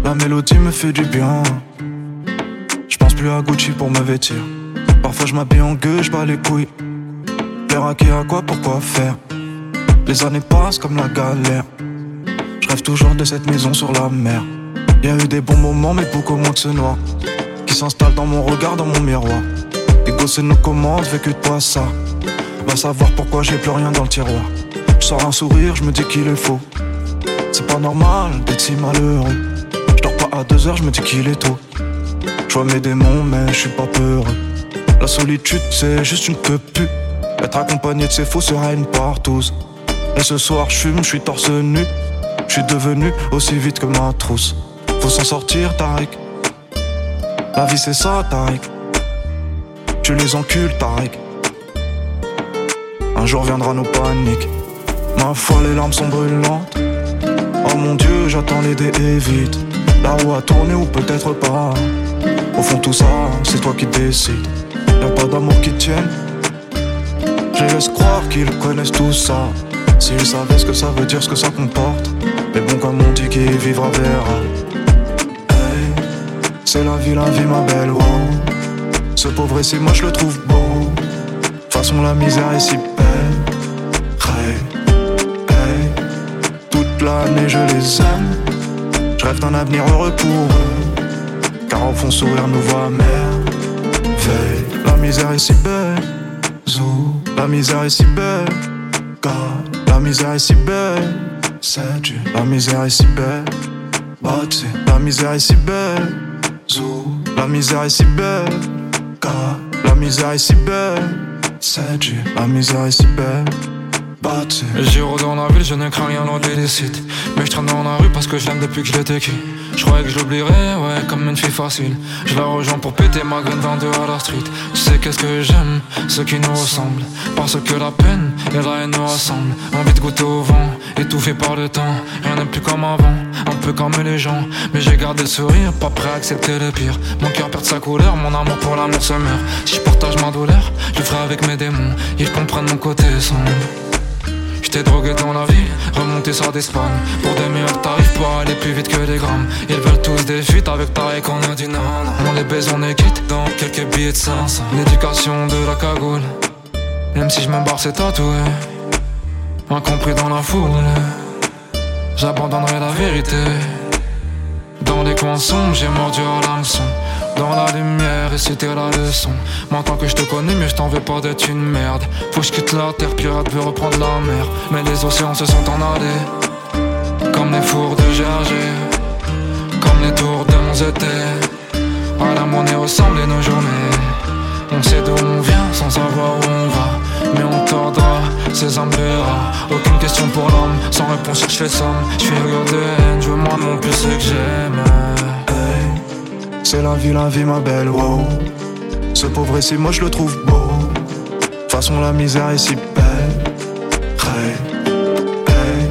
La mélodie me fait du bien. Je pense plus à Gucci pour me vêtir. Parfois je m'habille en gueux, je bats les couilles. L'air à qui à quoi, pourquoi faire? Les années passent comme la galère. Je rêve toujours de cette maison sur la mer. Y a eu des bons moments, mais beaucoup moins que ce noir. Qui s'installe dans mon regard, dans mon miroir. Les gosses nous commandent, vécu de quoi ça? Va savoir pourquoi j'ai plus rien dans le tiroir. Je sors un sourire, je me dis qu'il est faux. C'est pas normal d'être si malheureux. Je dors pas à deux heures, je me dis qu'il est tôt. Je vois mes démons, mais je suis pas peureux. La solitude, c'est juste une queue pu. Être accompagné de ses faux sera une partouze. Et ce soir, je fume, je suis torse nu. Je suis devenu aussi vite que ma trousse. Faut s'en sortir, Tariq. La vie, c'est ça, Tariq. Tu les encules, Tariq. Un jour viendra nos paniques. Ma foi, les larmes sont brûlantes. Oh mon Dieu, j'attends les dés et vite. La roue a tourné ou peut-être pas. Au fond, tout ça, c'est toi qui décides. Y'a pas d'amour qui tienne. Je laisse croire qu'ils connaissent tout ça. S'ils savaient ce que ça veut dire, ce que ça comporte. Mais bon, comme on dit, qui vivra verra. Hey, c'est la vie, la vie, ma belle. Oh. Ce pauvre ici, moi je le trouve beau. Façon, la misère est si belle. Toute l'année je les aime. Je rêve d'un avenir heureux pour eux. Car au fond, sourire nous voit merveille. La misère est si belle. Zou, la misère est si belle. God, la misère est si belle. C'est Dieu, la misère est si belle. Bati, la misère est si belle. Zou, la misère est si belle. God, la misère est si belle. C'est Dieu, la misère est si belle. J'y rôde dans la ville, je ne crains rien loin décides. Mais je traîne dans la rue parce que je depuis que je qui. Je croyais que je l'oublierais, ouais, comme une fille facile. Je la rejoins pour péter ma graine 22 à la street. Tu sais qu'est-ce que j'aime, ceux qui nous ressemblent. Parce que la peine et la haine nous rassemblent. Envie de goûter au vent, étouffé par le temps. Rien n'est plus comme avant, un peu comme les gens. Mais j'ai gardé le sourire, pas prêt à accepter le pire. Mon cœur perd sa couleur, mon amour pour l'amour se meurt. Si je partage ma douleur, je le ferai avec mes démons. Ils comprennent mon côté sombre. J'étais drogué dans la ville, remonté ça d'Espagne Pour des meilleurs tarifs, pour aller plus vite que les grammes. Ils veulent tous des fuites avec Tarek, on a dit non. On les baise, on est quitte dans quelques billets de 500 L'éducation de la cagoule. Même si je me barre, c'est tatoué. Incompris dans la foule. J'abandonnerai la vérité Dans les coins sombres, j'ai mordu à l'hameçon dans la lumière et c'était la leçon. Maintenant que je te connais mais je t'en veux pas d'être une merde. Faut que je quitte la terre, pirate veut reprendre la mer. Mais les océans se sont en allés. Comme les fours de Gergé. Comme les tours de mon À la monnaie ressemblent nos journées. On sait d'où on vient sans savoir où on va. Mais on tordra ses âmes Aucune question pour l'homme, sans réponse je fais somme Je fais rire de je veux moi mon plus ce que j'aime. Hey, c'est la vie, la vie, ma belle, wow. Ce pauvre ici, moi je le trouve beau. Façon, la misère est si belle. Hey, hey,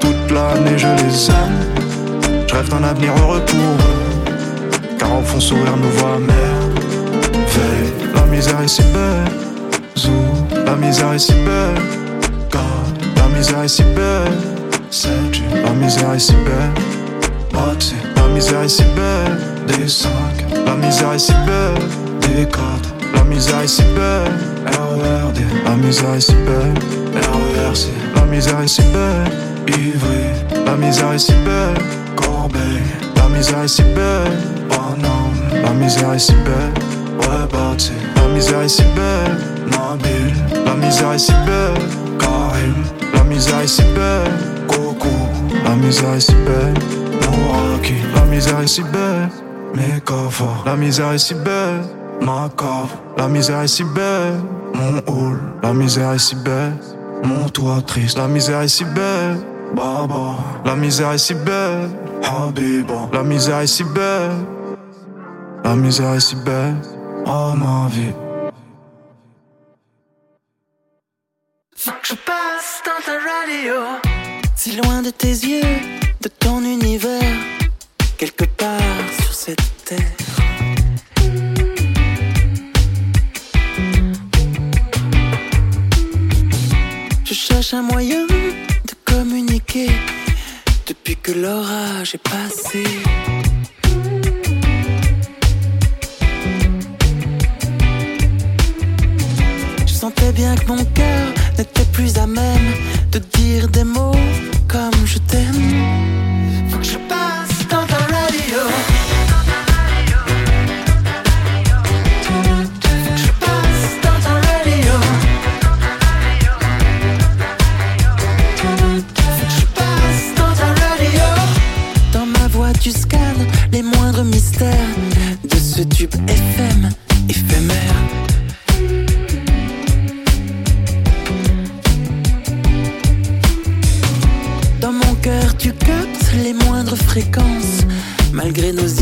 toute l'année je les aime. Je rêve d'un avenir heureux pour eux. Car au fond, sourire nous voit mère. La misère est si belle. La misère est si belle. God, la misère est si belle. C'est la misère est si belle. Moitié, la misère est si belle. Des 5, la misère est si belle. Des 4, la misère est si belle. RERD, la misère est si belle. RERC, la misère est si belle. Ivry, la misère est si belle. Corbeil, la misère est si belle. Paname, la misère est si belle. Ouais, la misère est si belle. La misère est si belle. Karim, la misère est si belle. Coco, la misère est si belle. Mouraki, la misère est si belle. Mekava, la misère est si belle. Macave, la misère est si belle. Mon hall, la misère est si belle. Mon toit triste, la misère est si belle. Baba, la misère est si belle. Habiba, la misère est si belle. La misère est si belle. Oh ma vie. Si loin de tes yeux, de ton univers, quelque part sur cette terre. Je cherche un moyen de communiquer depuis que l'orage est passé. Je sentais bien que mon cœur n'était plus à même de dire des mots comme je t'aime. Faut que je passe malgré nos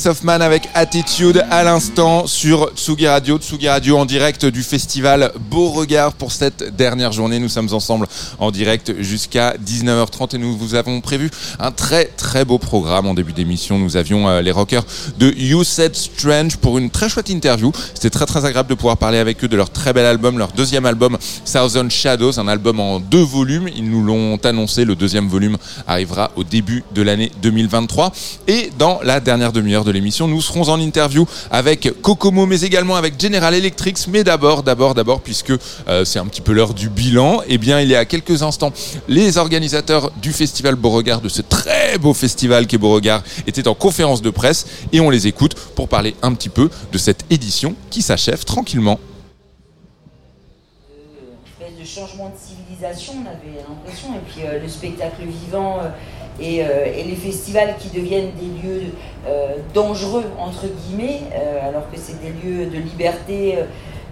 Lewis Hoffman avec Attitude à l'instant sur Tsugi Radio. Tsugi Radio en direct du festival Beauregard pour cette dernière journée. Nous sommes ensemble en direct jusqu'à 19h30 et nous vous avons prévu un très très beau programme. En début d'émission, nous avions euh, les rockers de You Said Strange pour une très chouette interview. C'était très très agréable de pouvoir parler avec eux de leur très bel album, leur deuxième album Thousand Shadows, un album en deux volumes. Ils nous l'ont annoncé. Le deuxième volume arrivera au début de l'année 2023. Et dans la dernière demi-heure de l'émission, nous serons en interview avec Kokomo, mais également avec General Electric. Mais d'abord, d'abord, d'abord, puisque euh, c'est un petit peu l'heure du bilan, eh bien, il y a quelques instants, les organisateurs du festival Beauregard, de ce très beau festival qu'est Beauregard, étaient en conférence de presse et on les écoute pour parler un petit peu de cette édition qui s'achève tranquillement. De changement de civilisation, on avait l'impression, et puis euh, le spectacle vivant euh, et, euh, et les festivals qui deviennent des lieux dangereux, entre guillemets, alors que c'est des lieux de liberté,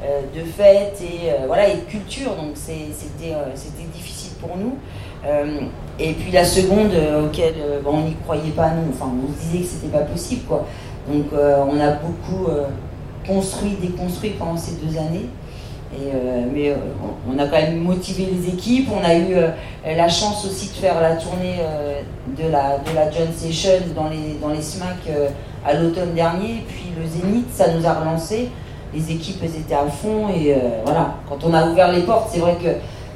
de fête et, voilà, et de culture, donc c'était difficile pour nous. Et puis la seconde, auquel bon, on n'y croyait pas, nous, enfin on se disait que c'était pas possible, quoi. Donc on a beaucoup construit, déconstruit pendant ces deux années. Et, euh, mais euh, on a quand même motivé les équipes. On a eu euh, la chance aussi de faire la tournée de, la, de la John Session dans les, dans les SMAC à l'automne dernier. Puis le Zénith, ça nous a relancé. Les équipes elles étaient à fond. Et voilà, quand on a ouvert les portes, c'est vrai que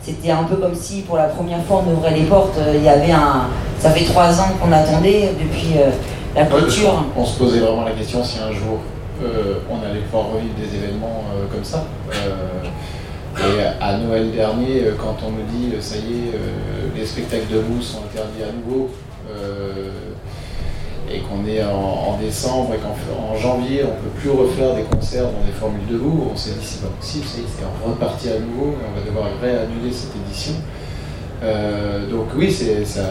c'était un peu comme si pour la première fois on ouvrait les portes. Il y avait un. Ça fait trois ans qu'on attendait depuis la parce clôture. On se posait vraiment la question si un jour euh, on allait pouvoir revivre des événements euh, comme ça. Euh, et à Noël dernier, euh, quand on nous dit ça y est, les spectacles de mousse sont interdits à nouveau, et qu'on est en, en décembre et qu'en en janvier on peut plus refaire des concerts dans des formules debout, on s'est dit c'est pas possible, ça y est, c'est reparti à nouveau, et on va devoir réannuler cette édition. Donc oui, c'est ça.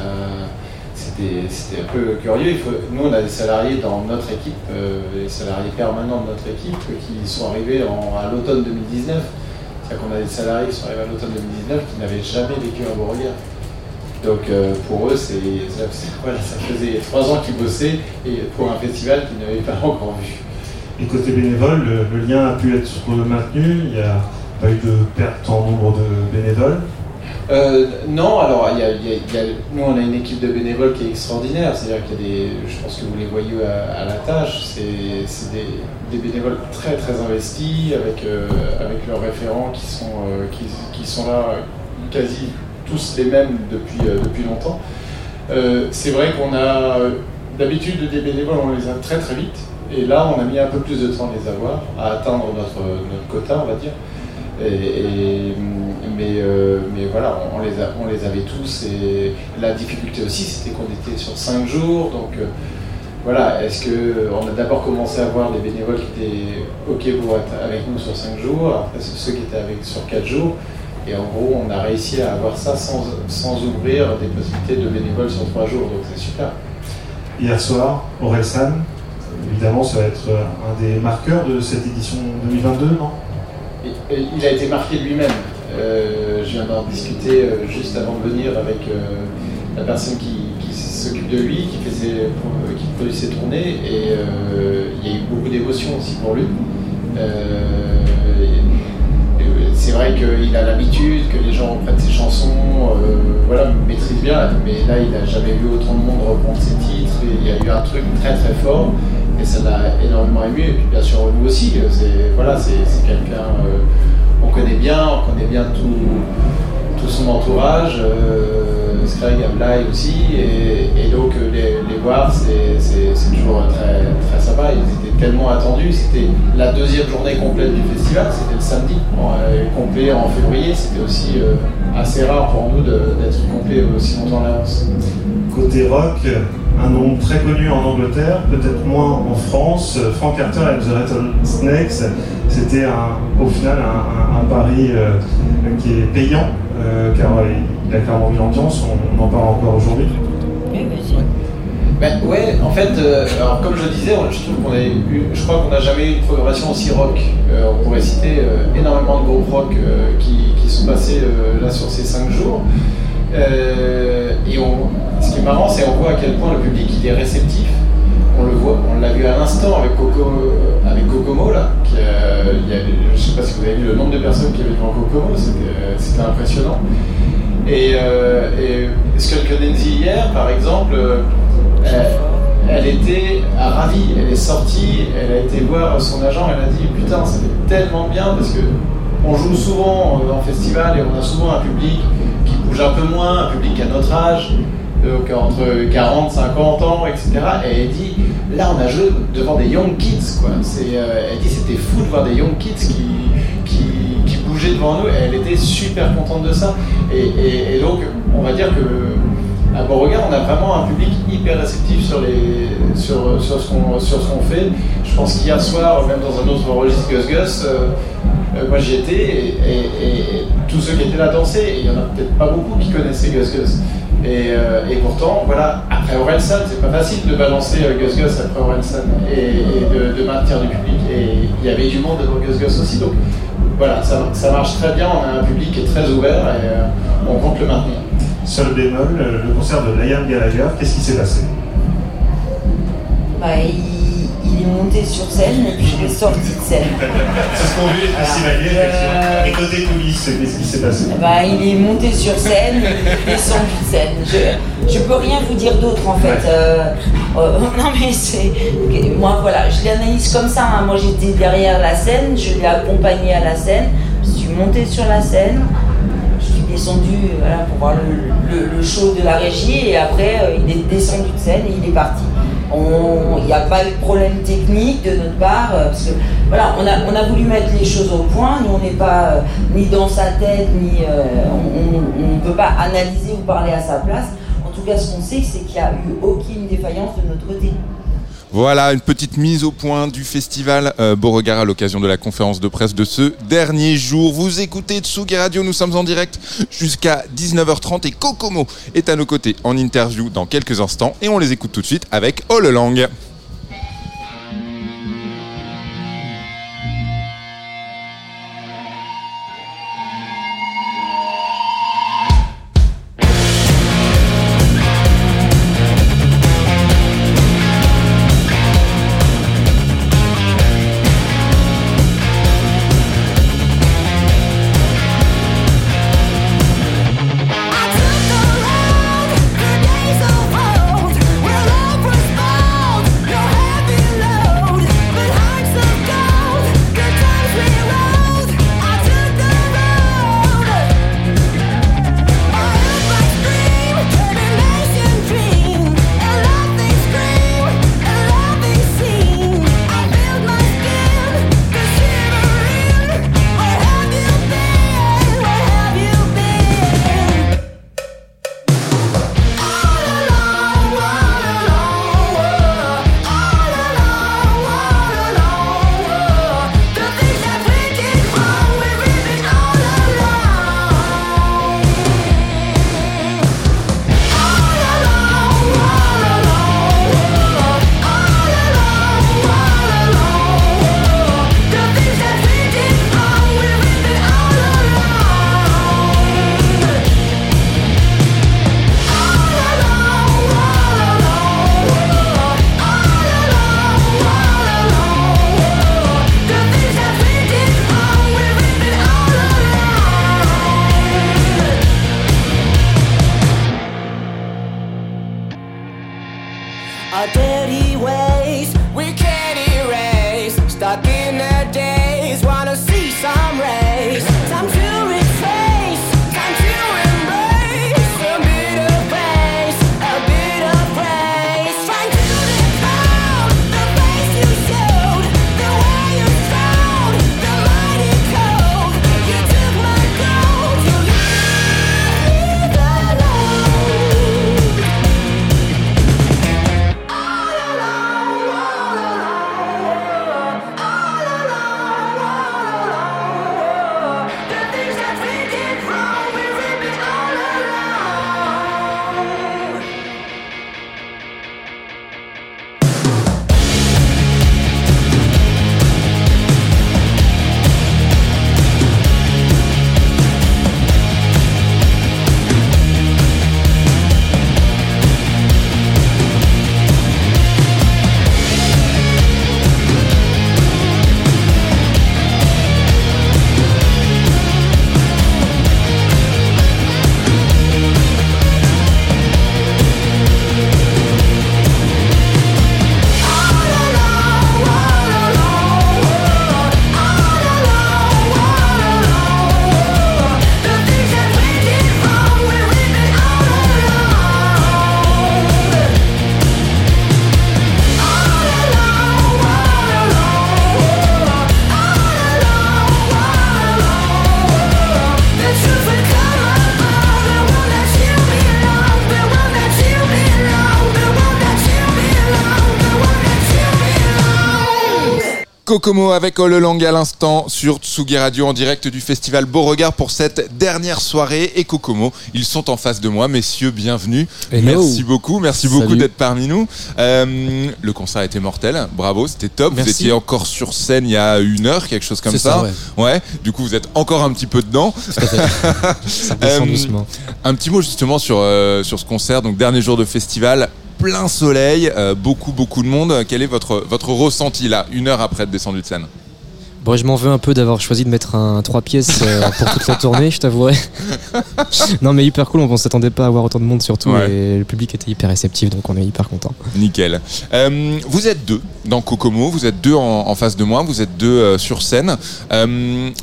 C'était un peu curieux. Nous, on a des salariés dans notre équipe, euh, des salariés permanents de notre équipe qui sont arrivés en- à l'automne 2019. C'est-à-dire qu'on a des salariés qui sont arrivés à l'automne 2019 qui n'avaient jamais vécu à Beauregard. Donc euh, pour eux, c'est- voilà, ça faisait trois ans qu'ils bossaient et pour un festival qu'ils n'avaient pas encore vu. Et côté bénévole, le, le lien a pu être maintenu, il n'y a pas eu de perte en nombre de bénévoles. Euh, non, alors nous on a une équipe de bénévoles qui est extraordinaire, c'est-à-dire qu'il y a des, je pense que vous les voyez à, la tâche, c'est des, bénévoles très très investis avec, euh, avec leurs référents qui sont, euh, qui, sont là quasi tous les mêmes depuis, depuis longtemps. C'est vrai qu'on a d'habitude des bénévoles, on les a très très vite Et là, on a mis un peu plus de temps à les avoir, à atteindre notre, notre quota, on va dire. Et- mais, euh, mais voilà, on, on les a- on les avait tous. Et la difficulté aussi, c'était qu'on était sur 5 jours. Donc euh, voilà, est-ce que on a d'abord commencé à voir des bénévoles qui étaient OK pour être avec nous sur 5 jours, après ceux qui étaient avec sur 4 jours. Et en gros, on a réussi à avoir ça sans, sans ouvrir des possibilités de bénévoles sur 3 jours. Donc c'est super. Hier soir, Orelsan, évidemment, ça va être euh, un des marqueurs de cette édition 2022, non? Il a été marqué lui-même. Euh, je viens d'en discuter euh, juste avant de venir avec euh, la personne qui, s'occupe de lui, qui, ses, euh, qui produit ses tournées, et il y a eu beaucoup d'émotions aussi pour lui. C'est vrai qu'il a l'habitude que les gens reprennent ses chansons, voilà, maîtrise bien, mais là il n'a jamais vu autant de monde reprendre ses titres, il y a eu un truc très très fort, et ça l'a énormément ému, et puis bien sûr nous aussi, c'est voilà, quelqu'un, on connaît bien, on connaît bien tout, tout son entourage, euh, Scrag, Ablai aussi, et, donc euh, les, voir, c'est- toujours très, très sympa. Ils étaient tellement attendus. C'était la deuxième journée complète du festival, c'était le samedi, euh, complet en février. C'était aussi euh, assez rare pour nous d'être complet aussi longtemps à l'avance. Côté rock, un nom très connu en Angleterre, peut-être moins en France. Frank Carter et The Rattlesnakes, c'était au final un, un- un pari euh, qui est payant, euh, car euh, il a clairement mis l'ambiance, on, on en parle encore aujourd'hui. Ben ouais, en fait, euh, alors comme je le disais, je trouve qu'on a eu, je crois qu'on n'a jamais eu une programmation aussi rock. Euh, on pourrait citer euh, énormément de groupes rock euh, qui, qui sont passés euh, là sur ces cinq jours. Euh, et on, ce qui est marrant, c'est qu'on voit à quel point le public il est réceptif. On le voit, on l'a vu à l'instant avec avec Kokomo là. Euh, je sais pas si vous avez vu le nombre de personnes qui avaient devant Kokomo, c'était, euh, impressionnant. Et, euh, et Denzi hier, par exemple, euh, elle, était ravie, elle est sortie, elle a été voir son agent, elle a dit putain, ça fait tellement bien parce que on joue souvent euh, en festival et on a souvent un public qui bouge un peu moins, un public à notre âge, donc entre 40, 50 ans, etc. Et elle dit là on a joué devant des young kids quoi. C'est, euh, elle dit c'était fou de voir des young kids qui, bougeaient devant nous et elle était super contente de ça. Et, donc on va dire que à Beauregard, on a vraiment un public hyper réceptif sur, ce qu'on fait. Je pense qu'hier soir, même dans un autre registre Gus Gus, euh, euh, moi j'y étais et, tous ceux qui étaient là dansaient. Il y en a peut-être pas beaucoup qui connaissaient Gus Gus. Et, euh, et pourtant, voilà, après Orelsan, c'est pas facile de balancer euh, Gus Gus après Orelsan et, et de, de maintenir du public. Et il y avait du monde devant Gus Gus aussi. Donc voilà, ça, ça marche très bien. On a un public qui est très ouvert et euh, on compte le maintenir. Seul bémol, euh, le concert de Liam Gallagher, qu'est-ce qui s'est passé? Bah, il, il est monté sur scène et puis il est sorti de scène. C'est ce qu'on veut les festivaliers, effectivement. Et côté coulisses, qu'est-ce qui s'est passé Bah, il est monté sur scène, il est descendu de scène. Je, je peux rien vous dire d'autre en fait. Euh, euh, non mais c'est. Moi voilà, je l'analyse comme ça. hein. Moi j'étais derrière la scène, je l'ai accompagné à la scène, je suis monté sur la scène, je suis descendu voilà, pour voir le, le- le show de la régie et après euh, il est descendu de scène et il est parti. Il n'y a pas eu de problème technique de notre part, euh, parce que voilà, on a, on a voulu mettre les choses au point. Nous, on n'est pas euh, ni dans sa tête, ni euh, on ne peut pas analyser ou parler à sa place. En tout cas, ce qu'on sait, c'est qu'il n'y a eu aucune défaillance de notre côté. Voilà une petite mise au point du festival euh, Beauregard à l'occasion de la conférence de presse de ce dernier jour. Vous écoutez Tsugi Radio, nous sommes en direct jusqu'à 19h30 et Kokomo est à nos côtés en interview dans quelques instants et on les écoute tout de suite avec All Lang. Kokomo avec All Lang à l'instant sur Tsugi Radio en direct du festival Beauregard pour cette dernière soirée. Et Kokomo, ils sont en face de moi. Messieurs, bienvenue. Hello. Merci beaucoup. Merci beaucoup d'être parmi nous. Euh, le concert a été mortel. Bravo, c'était top. Merci. Vous étiez encore sur scène il y a une heure, quelque chose comme ça. ouais. Du coup, vous êtes encore un petit peu dedans. Ça descend Euh, doucement. Un petit mot justement sur, euh, sur ce concert. Donc, dernier jour de festival. Plein soleil, euh, beaucoup beaucoup de monde. Quel est votre, votre ressenti là, une heure après être descendu de scène Bon, je m'en veux un peu d'avoir choisi de mettre un 3 pièces euh, pour toute la tournée, je t'avouerai. non, mais hyper cool, on s'attendait pas à avoir autant de monde surtout, Ouais. et le public était hyper réceptif, donc on est hyper content. Nickel. Euh, vous êtes deux dans Kokomo, vous êtes deux en, en face de moi, vous êtes deux euh, sur scène.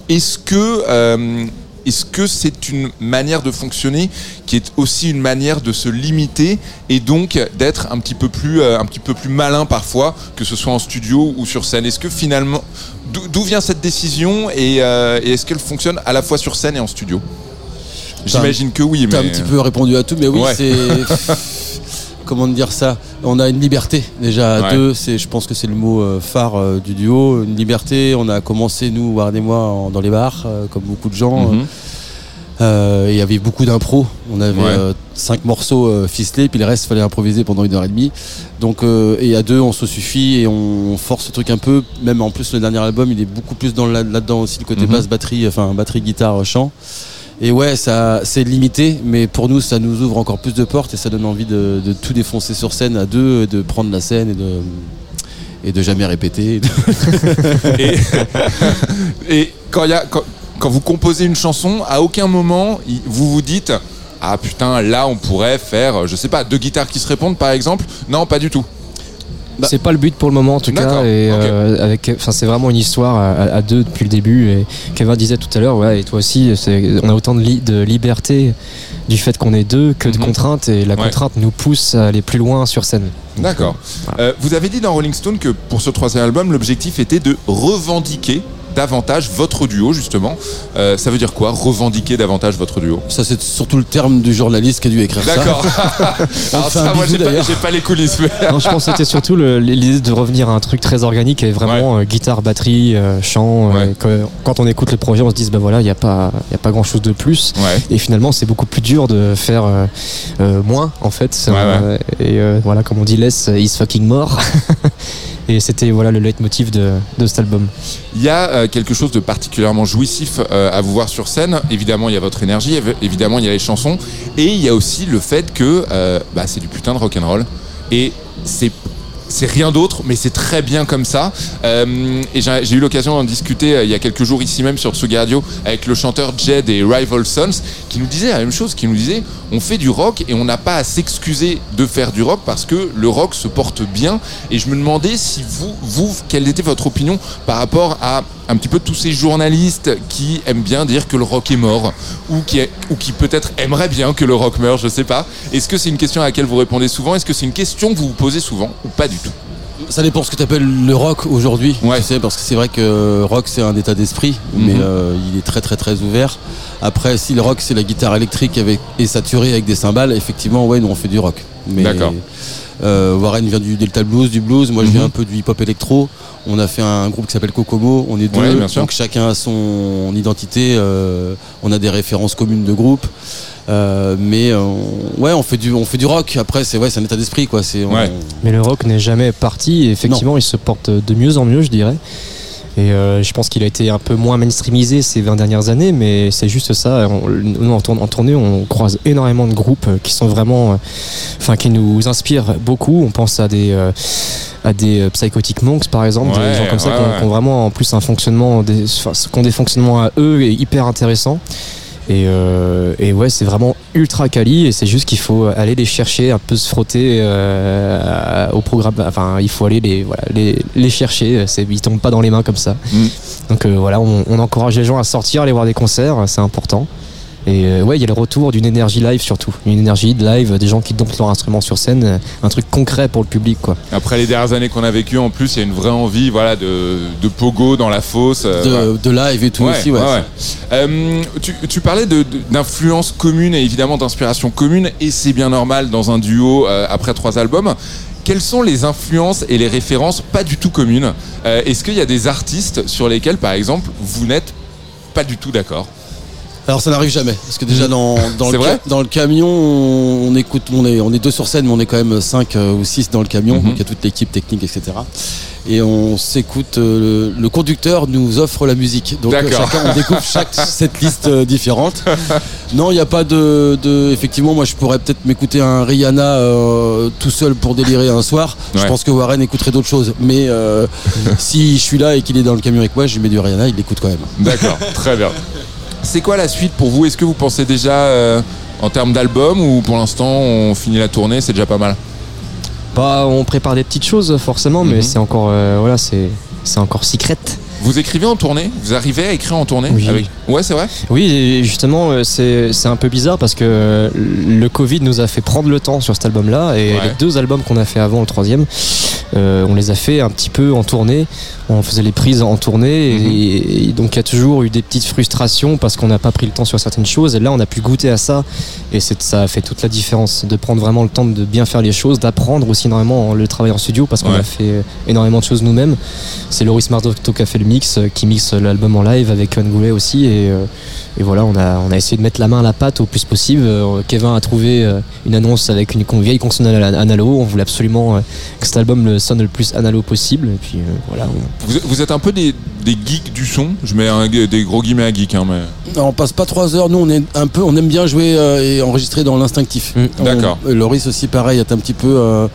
Est-ce que est-ce que c'est une manière de fonctionner qui est aussi une manière de se limiter et donc d'être un petit peu plus euh, un petit peu plus malin parfois, que ce soit en studio ou sur scène? Est-ce que finalement d'où d'où vient cette décision et, euh, et est-ce qu'elle fonctionne à la fois sur scène et en studio? J'imagine que oui, mais T'as un petit peu répondu à tout, mais oui, Ouais. c'est. Comment dire ça? On a une liberté déjà à Ouais. deux, c'est, je pense que c'est le mot euh, phare euh, du duo. Une liberté, on a commencé, nous, Warren et moi, en- dans les bars, euh, comme beaucoup de gens. Mhm. Euh, il y avait beaucoup d'impro. On avait Ouais. euh, cinq morceaux euh, ficelés, puis le reste, fallait improviser pendant une heure et demie. Donc, euh, et à deux, on se suffit et on force le truc un peu. Même en plus, le dernier album, il est beaucoup plus dans là- là-dedans aussi, le côté Mhm. basse, batterie, enfin batterie, guitare, chant. Et ouais, ça, c'est limité, mais pour nous, ça nous ouvre encore plus de portes et ça donne envie de, tout défoncer sur scène à deux, de prendre la scène et de et jamais répéter. et, quand, quand, vous composez une chanson, à aucun moment vous vous dites Ah putain, là on pourrait faire, je sais pas, deux guitares qui se répondent par exemple Non, pas du tout. C'est pas le but pour le moment en tout cas, et euh, avec, enfin c'est vraiment une histoire à, à deux depuis le début. Et Kevin disait tout à l'heure, ouais, et toi aussi, on a autant de, li- de liberté du fait qu'on est deux que de contraintes, et la Ouais. contrainte nous pousse à aller plus loin sur scène. D'accord. Euh, vous avez dit dans Rolling Stone que pour ce troisième album, l'objectif était de revendiquer davantage votre duo justement. Euh, ça veut dire quoi Revendiquer davantage votre duo? Ça c'est surtout le terme du journaliste qui a dû écrire ça. D'accord. Alors ça, un moi j'ai pas, les coulisses. mais- Non, je pense que c'était surtout le- l'idée de revenir à un truc très organique et vraiment euh, guitare, batterie, euh, chant. euh, que- quand on écoute le projet, on se dit bah voilà, il n'y a pas, il y a pas grand chose de plus. Et finalement, c'est beaucoup plus dur de faire euh, euh, moins en fait. Ouais, Euh, Et euh, voilà, comme on dit, less is fucking more. et c'était voilà le leitmotiv de, de cet album. Il y a euh, quelque chose de particulièrement jouissif euh, à vous voir sur scène. Évidemment, il y a votre énergie, évi- évidemment, il y a les chansons, et il y a aussi le fait que euh, bah, c'est du putain de rock'n'roll. Et c'est c'est rien d'autre, mais c'est très bien comme ça. Euh, et j'ai eu l'occasion d'en discuter euh, il y a quelques jours ici même sur Tsugi Radio avec le chanteur Jed et Rival Sons, qui nous disait la même chose, qui nous disait on fait du rock et on n'a pas à s'excuser de faire du rock parce que le rock se porte bien. Et je me demandais si vous, vous, quelle était votre opinion par rapport à un petit peu tous ces journalistes qui aiment bien dire que le rock est mort ou qui, ou qui peut-être aimeraient bien que le rock meure, je sais pas. Est-ce que c'est une question à laquelle vous répondez souvent? Est-ce que c'est une question que vous vous posez souvent ou pas du tout? Ça dépend ce que tu appelles le rock aujourd'hui, tu sais, parce que c'est vrai que rock c'est un état d'esprit, mais Mhm. euh, il est très très très ouvert. Après, si le rock c'est la guitare électrique avec, et saturée avec des cymbales, effectivement, ouais, nous on fait du rock. Mais, D'accord. euh, Warren vient du Delta Blues, du blues, moi je Mhm. viens un peu du hip-hop électro. On a fait un groupe qui s'appelle Kokomo, on est deux, Ouais, donc chacun a son identité, euh, on a des références communes de groupe. Euh, mais euh, ouais, on fait du, on fait du rock. Après, c'est ouais, c'est un état d'esprit quoi. C'est on- Mais le rock n'est jamais parti. Et effectivement, il se porte de mieux en mieux, je dirais. Et euh, je pense qu'il a été un peu moins mainstreamisé ces 20 dernières années, mais c'est juste ça. On- nous, en, tournée, on croise énormément de groupes euh, qui sont vraiment. euh, Enfin, qui nous inspirent beaucoup. On pense à des. à des Psychotic Monks par exemple, Ouais, des gens comme ça ouais, qui, ont, ouais. qui ont vraiment en plus un fonctionnement, des, qui ont des fonctionnements à eux et hyper intéressants. Et, euh, et ouais, c'est vraiment ultra quali et c'est juste qu'il faut aller les chercher, un peu se frotter euh, au programme. Enfin, il faut aller les, voilà, les, les chercher. Ils tombent pas dans les mains comme ça. Donc euh, voilà, on, on encourage les gens à sortir, aller voir des concerts, c'est important. Et euh, ouais, il y a le retour d'une énergie live surtout, une énergie de live, des gens qui domptent leur instrument sur scène, euh, un truc concret pour le public quoi. Après les dernières années qu'on a vécues, en plus, il y a une vraie envie voilà, de, de pogo dans la fosse. euh, De- voilà. de live et tout aussi, ouais. Euh, tu, tu parlais de- de- d'influence commune et évidemment d'inspiration commune, et c'est bien normal dans un duo euh, après trois albums. quelles sont les influences et les références pas du tout communes? Euh, Est-ce qu'il y a des artistes sur lesquels, par exemple, vous n'êtes pas du tout d'accord? Alors ça n'arrive jamais, parce que déjà dans, dans, C'est le, ca- dans le camion, on, on écoute, on est, on est deux sur scène, mais on est quand même cinq euh, ou six dans le camion, Mhm. donc il y a toute l'équipe technique, etc. Et on s'écoute, euh, le, le conducteur nous offre la musique, donc chacun on découvre chaque cette liste euh, différente. Non, il n'y a pas de, de, effectivement, moi je pourrais peut-être m'écouter un Rihanna euh, tout seul pour délirer un soir. Je pense que Warren écouterait d'autres choses, mais si je suis là et qu'il est dans le camion avec moi, je lui mets du Rihanna, il l'écoute quand même. D'accord, très bien. C'est quoi la suite pour vous? Est-ce que vous pensez déjà euh, en termes d'album ou pour l'instant on finit la tournée, c'est déjà pas mal? Bah, on prépare des petites choses forcément, mais Mhm. c'est encore, euh, voilà, c'est, c'est encore secret. Vous écrivez en tournée? Vous arrivez à écrire en tournée Oui. avec... Ouais, c'est vrai? Oui, justement, euh, c'est, un peu bizarre parce que euh, le Covid nous a fait prendre le temps sur cet album-là et Ouais. les deux albums qu'on a fait avant le troisième, euh, on les a fait un petit peu en tournée. On faisait les prises en tournée et, Mhm. et donc il y a toujours eu des petites frustrations parce qu'on n'a pas pris le temps sur certaines choses. Et là, on a pu goûter à ça et ça a fait toute la différence de prendre vraiment le temps de bien faire les choses, d'apprendre aussi énormément le travail en studio parce qu'on Ouais. a fait énormément de choses nous-mêmes. C'est Loris Mardoto qui a fait le mix, euh, qui mixe l'album en live avec Yohan Goulet aussi. Et, euh, et voilà, on a, on a essayé de mettre la main à la pâte au plus possible. Euh, Kevin a trouvé une annonce avec une vieille console anal- analo. On voulait absolument que cet album le sonne le plus analo possible. Et puis voilà. on- vous, vous êtes un peu des, des geeks du son Je mets un- des gros guillemets à geek, hein, mais... Non, on passe pas trois heures. Nous, on est un peu, on aime bien jouer euh, et enregistrer dans l'instinctif. On- D'accord. Loris aussi, pareil, est un petit peu. euh,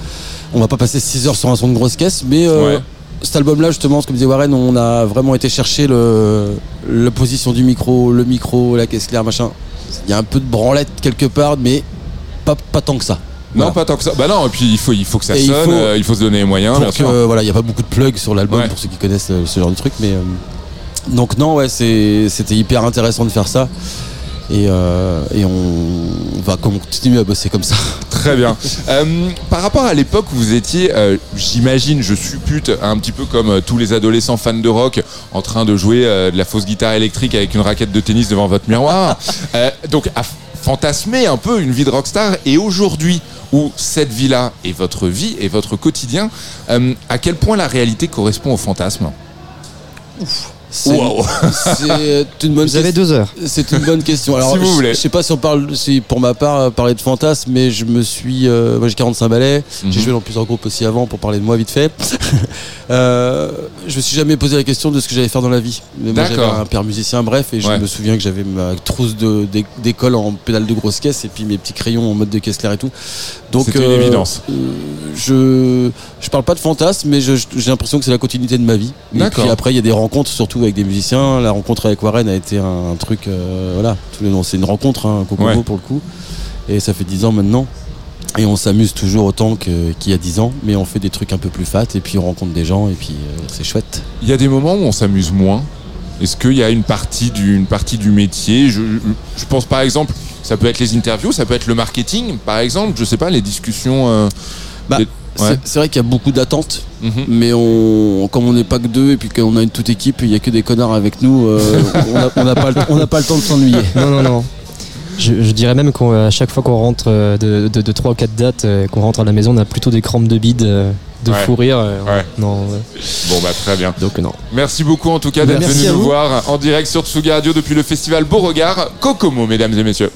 on va pas passer six heures sur un son de grosse caisse, mais euh, Ouais. Cet album-là, justement, comme disait Warren, on a vraiment été chercher le, la position du micro, le micro, la caisse claire, machin. Il y a un peu de branlette quelque part, mais pas, pas tant que ça. Non, Voilà. pas tant que ça. Bah non, et puis il faut, il faut que ça Et il sonne, faut- euh, il faut se donner les moyens, Pour que, euh, voilà, il n'y a pas beaucoup de plugs sur l'album Ouais. pour ceux qui connaissent euh, ce genre de truc, mais euh, donc non, ouais, c'était hyper intéressant de faire ça. Et, euh, et on va continuer à bosser comme ça. Très bien. Euh, par rapport à l'époque où vous étiez, euh, j'imagine, je suppute, un petit peu comme euh, tous les adolescents fans de rock, en train de jouer euh, de la fausse guitare électrique avec une raquette de tennis devant votre miroir. Euh, donc, à fantasmer un peu une vie de rockstar. Et aujourd'hui, où cette vie-là est votre vie et votre quotidien, euh, à quel point la réalité correspond au fantasme? C'est Wow. c'est une bonne Vous avez deux heures. C'est une bonne question. Alors, Si vous je- voulez. Je sais pas si on parle, si pour ma part, euh, parler de fantasme, mais je me suis. euh, moi, j'ai 45 ballets. Mhm. J'ai joué dans plusieurs groupes aussi avant pour parler de moi vite fait. euh, je me suis jamais posé la question de ce que j'allais faire dans la vie. J'avais D'accord. un père musicien, bref, et je Ouais. me souviens que j'avais ma trousse de- d'école en pédale de grosse caisse et puis mes petits crayons en mode de caisse claire et tout. Donc, C'était une évidence. euh, je je parle pas de fantasme, mais j'ai l'impression que c'est la continuité de ma vie. Et D'accord. puis après, il y a des rencontres, surtout avec des musiciens. La rencontre avec Warren a été un, un truc, euh, voilà, tous les noms, c'est une rencontre, hein, un Ouais. pour le coup. Et ça fait 10 ans maintenant. Et on s'amuse toujours autant qu'il y a 10 ans, mais on fait des trucs un peu plus fat, et puis on rencontre des gens, et puis euh, c'est chouette. Il y a des moments où on s'amuse moins. Est-ce qu'il y a une partie du, une partie du métier? Je, je pense par exemple, ça peut être les interviews, ça peut être le marketing, par exemple, je sais pas, les discussions. euh, Bah, ouais. C'est vrai qu'il y a beaucoup d'attentes, Mhm. mais on, comme on n'est pas que deux et puis qu'on a une toute équipe, il y a que des connards avec nous, euh, on n'a pas, le- on n'a pas le temps de s'ennuyer. Non, non, non. Je, je dirais même qu'à chaque fois qu'on rentre euh, de, de, de 3 ou 4 dates, euh, qu'on rentre à la maison, on a plutôt des crampes de bide, de Ouais. fou rire. euh, Ouais. Non, ouais. Bon bah très bien. Donc non. Merci beaucoup en tout cas d'être Merci venu nous voir en direct sur Tsugi Radio depuis le festival Beauregard Kokomo, mesdames et messieurs.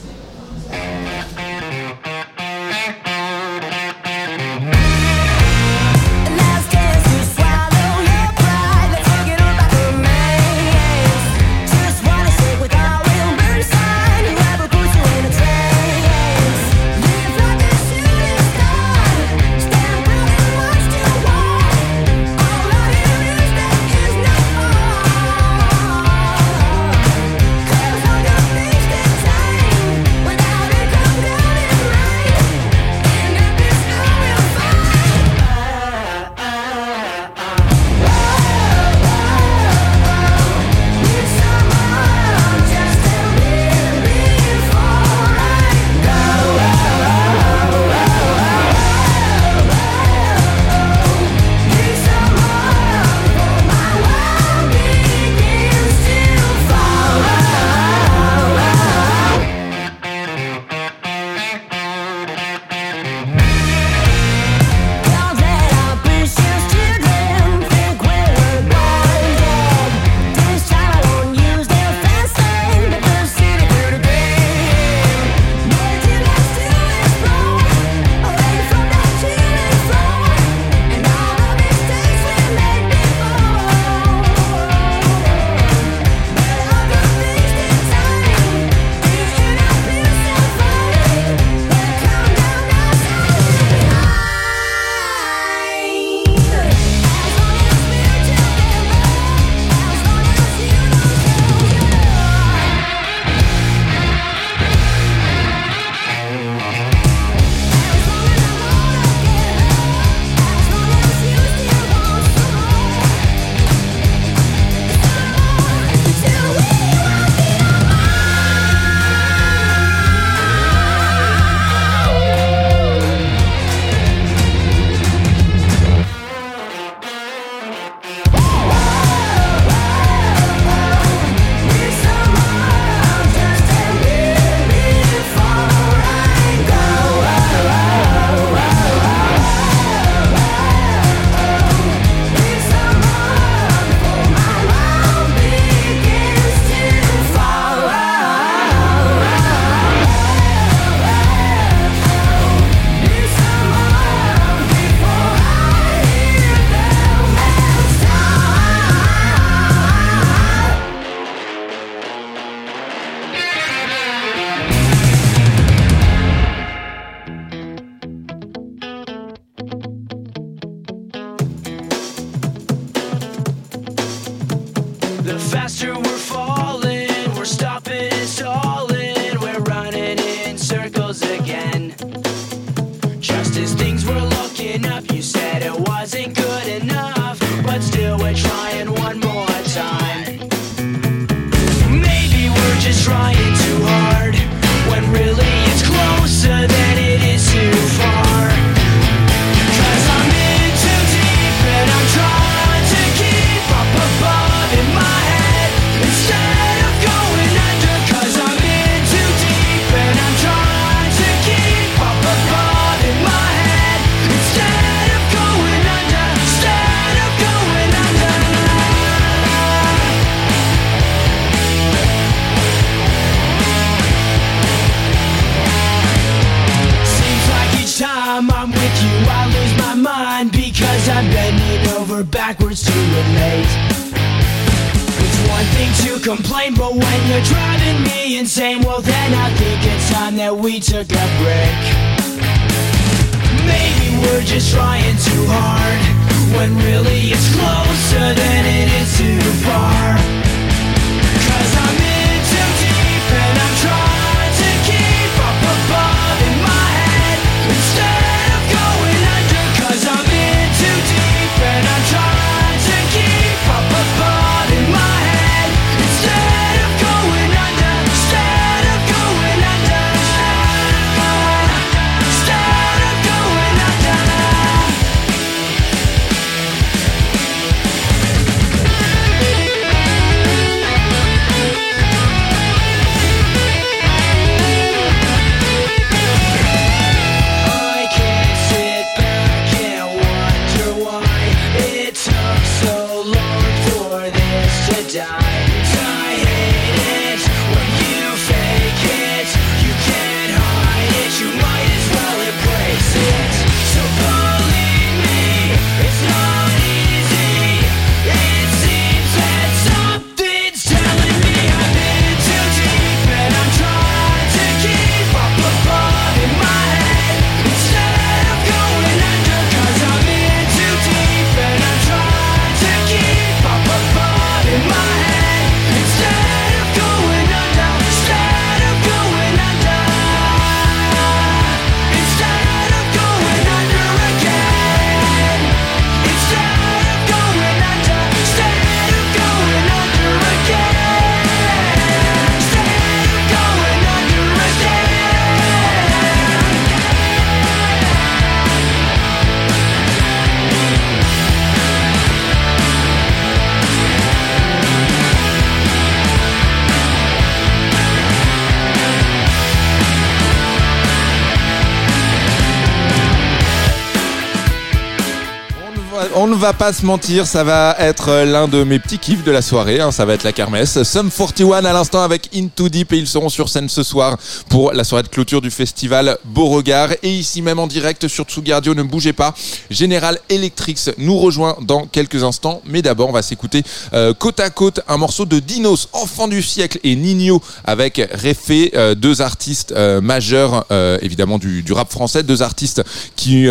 Va pas se mentir, ça va être l'un de mes petits kiffs de la soirée. hein, ça va être la kermesse. Sum 41 à l'instant avec Into Deep et ils seront sur scène ce soir pour la soirée de clôture du festival Beauregard. Et ici même en direct sur Tsugi Radio, ne bougez pas. General Electrics nous rejoint dans quelques instants. Mais d'abord, on va s'écouter euh, côte à côte un morceau de Dinos, Enfant du siècle et Nino avec Refé, euh, deux artistes euh, majeurs évidemment du, rap français, deux artistes qui,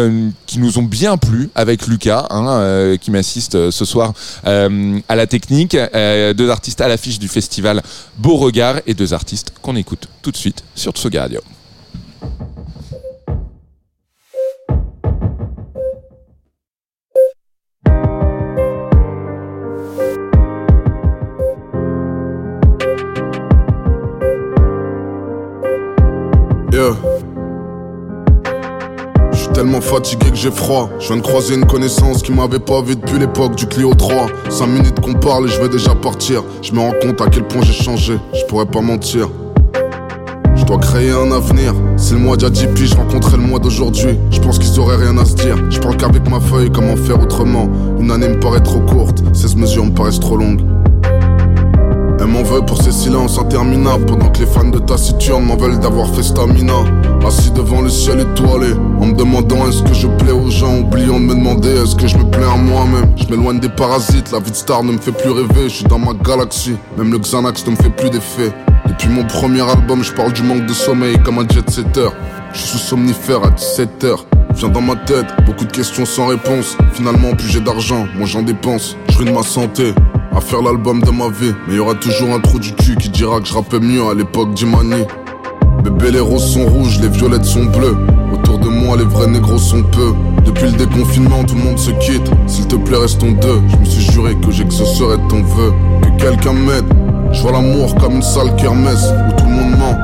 qui nous ont bien plu avec Lucas, hein, euh, qui m'assiste euh, ce soir euh, à la technique, deux artistes à l'affiche du festival Beauregard et deux artistes qu'on écoute tout de suite sur Tsuga Radio. Yeah. Tellement fatigué que j'ai froid. Je viens de croiser une connaissance qui m'avait pas vu depuis l'époque du Clio 3. 5 minutes qu'on parle et je vais déjà partir. Je me rends compte à quel point j'ai changé. Je pourrais pas mentir. Je dois créer un avenir. C'est le mois d'il y a 10 piges, je rencontrais le mois d'aujourd'hui. Je pense qu'ils auraient rien à se dire. Je parle qu'avec ma feuille, comment faire autrement? Une année me paraît trop courte, 16 mesures me paraissent trop longues. Elle m'en veut pour ces silences interminables Pendant que les fans de Taciturne m'en veulent d'avoir fait stamina. Assis devant le ciel étoilé En me demandant est-ce que je plais aux gens Oubliant de me demander est-ce que je me plais à moi-même. Je m'éloigne des parasites, la vie de star ne me fait plus rêver Je suis dans ma galaxie, même le Xanax ne me fait plus d'effet. Depuis mon premier album je parle du manque de sommeil comme un jet setter. Je suis sous somnifère à 17h Viens dans ma tête, beaucoup de questions sans réponse. Finalement plus j'ai d'argent, moi j'en dépense. Je ruine ma santé à faire l'album de ma vie. Mais y aura toujours un trou du cul qui dira que je rappais mieux à l'époque d'Imani. Bébé, les roses sont rouges, les violettes sont bleues. Autour de moi, les vrais négros sont peu. Depuis le déconfinement, tout le monde se quitte. S'il te plaît, restons deux. Je me suis juré que j'exaucerais ton vœu. Que quelqu'un m'aide. Je vois l'amour comme une sale kermesse où tout le monde ment.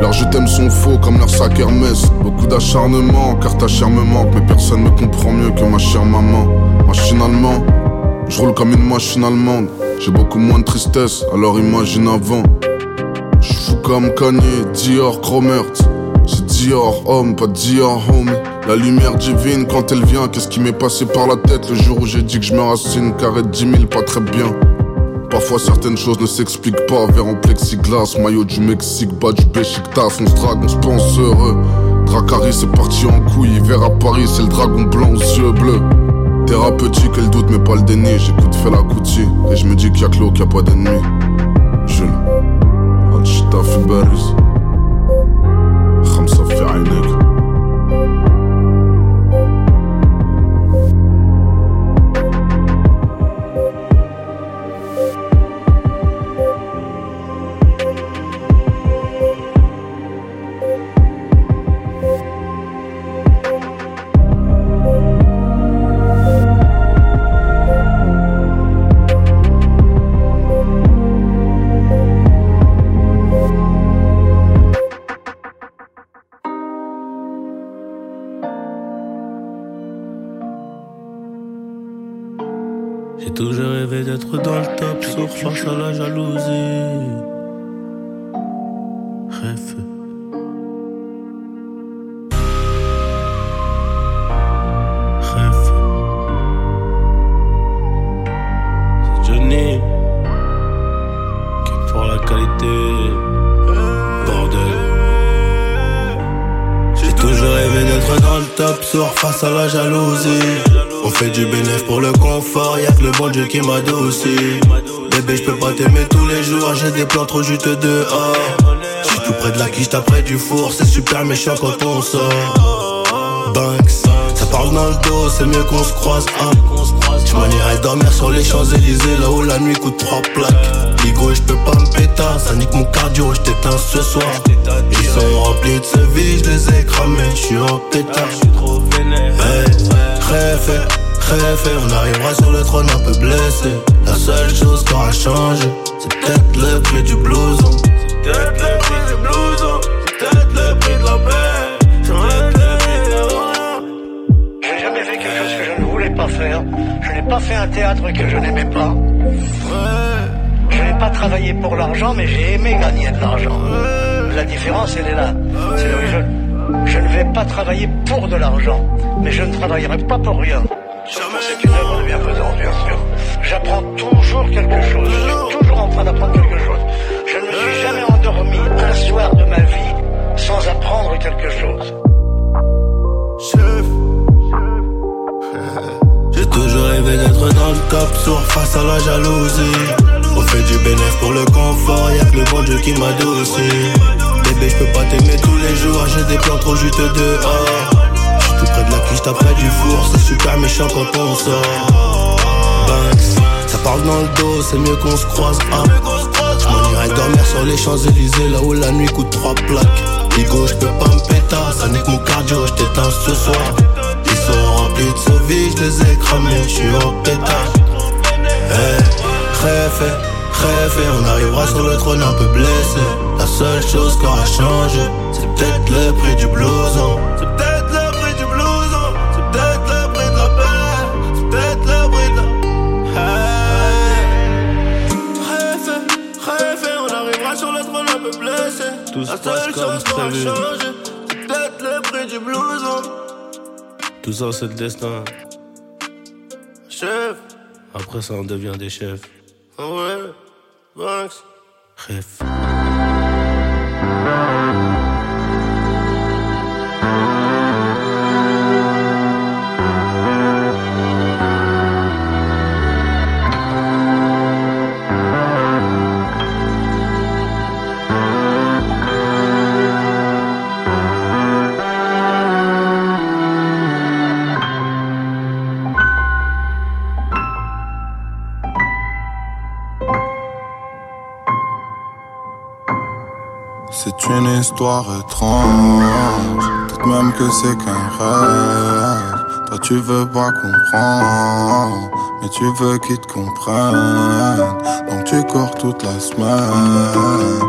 Leurs je t'aime sont faux comme leur sac Hermès. Beaucoup d'acharnement, car ta chair me manque. Mais personne ne comprend mieux que ma chère maman. Machinalement, je roule comme une machine allemande. J'ai beaucoup moins de tristesse, alors imagine avant. Je suis fou comme Kanye, Dior, Chromert. C'est Dior, homme, pas Dior, homie. La lumière divine, quand elle vient, qu'est-ce qui m'est passé par la tête? Le jour où j'ai dit que je me racine Carré de 10 000, pas très bien. Parfois certaines choses ne s'expliquent pas. Verre en plexiglas, maillot du Mexique, bas du Beşiktaş, on se drague, on se pense heureux. Dracari c'est parti en couille, hiver à Paris, c'est le dragon blanc aux yeux bleus. Thérapeutique, elle doute mais pas le déni. J'écoute fait la coutille et je me dis qu'il y a que qu'il n'y a pas d'ennemi. Jules, Al-Shita Fubaris, Khamsa fi qui m'adoucit. Bébé, je peux pas t'aimer tous les jours, j'ai des plans trop juteux dehors. J'suis tout près de la quiche, t'as près du four, c'est super méchant quand on sort. Banks, ça parle dans le dos, c'est mieux qu'on se croise. Hein. Irais dormir sur les Champs-Élysées, là où la nuit coûte trois plaques. Ligo, je peux pas me péter, ça nique mon cardio, je t'éteins ce soir. Ils sont remplis de ce vie, je les ai cramés, je suis en pétard. Hey, rêve, rêve, on arrivera sur le trône un peu blessé. La seule chose qui aura changé, c'est peut-être le prix du blouson. C'est peut-être le prix du blouson, c'est peut-être le prix de la paix. C'est peut-être le prix de la Je n'ai jamais fait quelque chose que je ne voulais pas faire. Je n'ai pas fait un théâtre que je n'aimais pas. Je n'ai pas travaillé pour l'argent, mais j'ai aimé gagner de l'argent. La différence, elle est là. C'est je ne vais pas travailler pour de l'argent, mais je ne travaillerai pas pour rien. Sauf que c'est une œuvre de bienfaisance, bien sûr. J'apprends toujours quelque chose. Je suis toujours en train d'apprendre quelque chose. Je ne me suis jamais endormi un soir de ma vie sans apprendre quelque chose. J'ai toujours rêvé d'être dans le top, sourd face à la jalousie. On fait du bénéf pour le confort, y'a que le bon Dieu qui m'adoucit. Bébé, je peux pas t'aimer tous les jours, j'ai des plans trop juteux dehors. J'suis la quiche, t'as près du four, c'est super méchant quand on sort. Banks, ça parle dans le dos, c'est mieux qu'on se croise. Ah. J'm'en irais dormir sur les Champs-Élysées, là où la nuit coûte trois plaques. Ligo, je peux pas me péter, ça nique mon cardio, je t'éteins ce soir. Ils sont remplis de sauvis, je les ai cramés, je suis en pétard. Hey, rêve, rêve, on arrivera sur le trône un peu blessé. La seule chose qui aura changé, c'est peut-être le prix du blouson. Tout se passe seule comme prévu. peut-être le prix du blouson. Tout ça, c'est le destin. Chef, Après ça, on devient des chefs. C'est qu'un rêve. Toi tu veux pas comprendre, mais tu veux qu'ils te comprennent. Donc tu cours toute la semaine.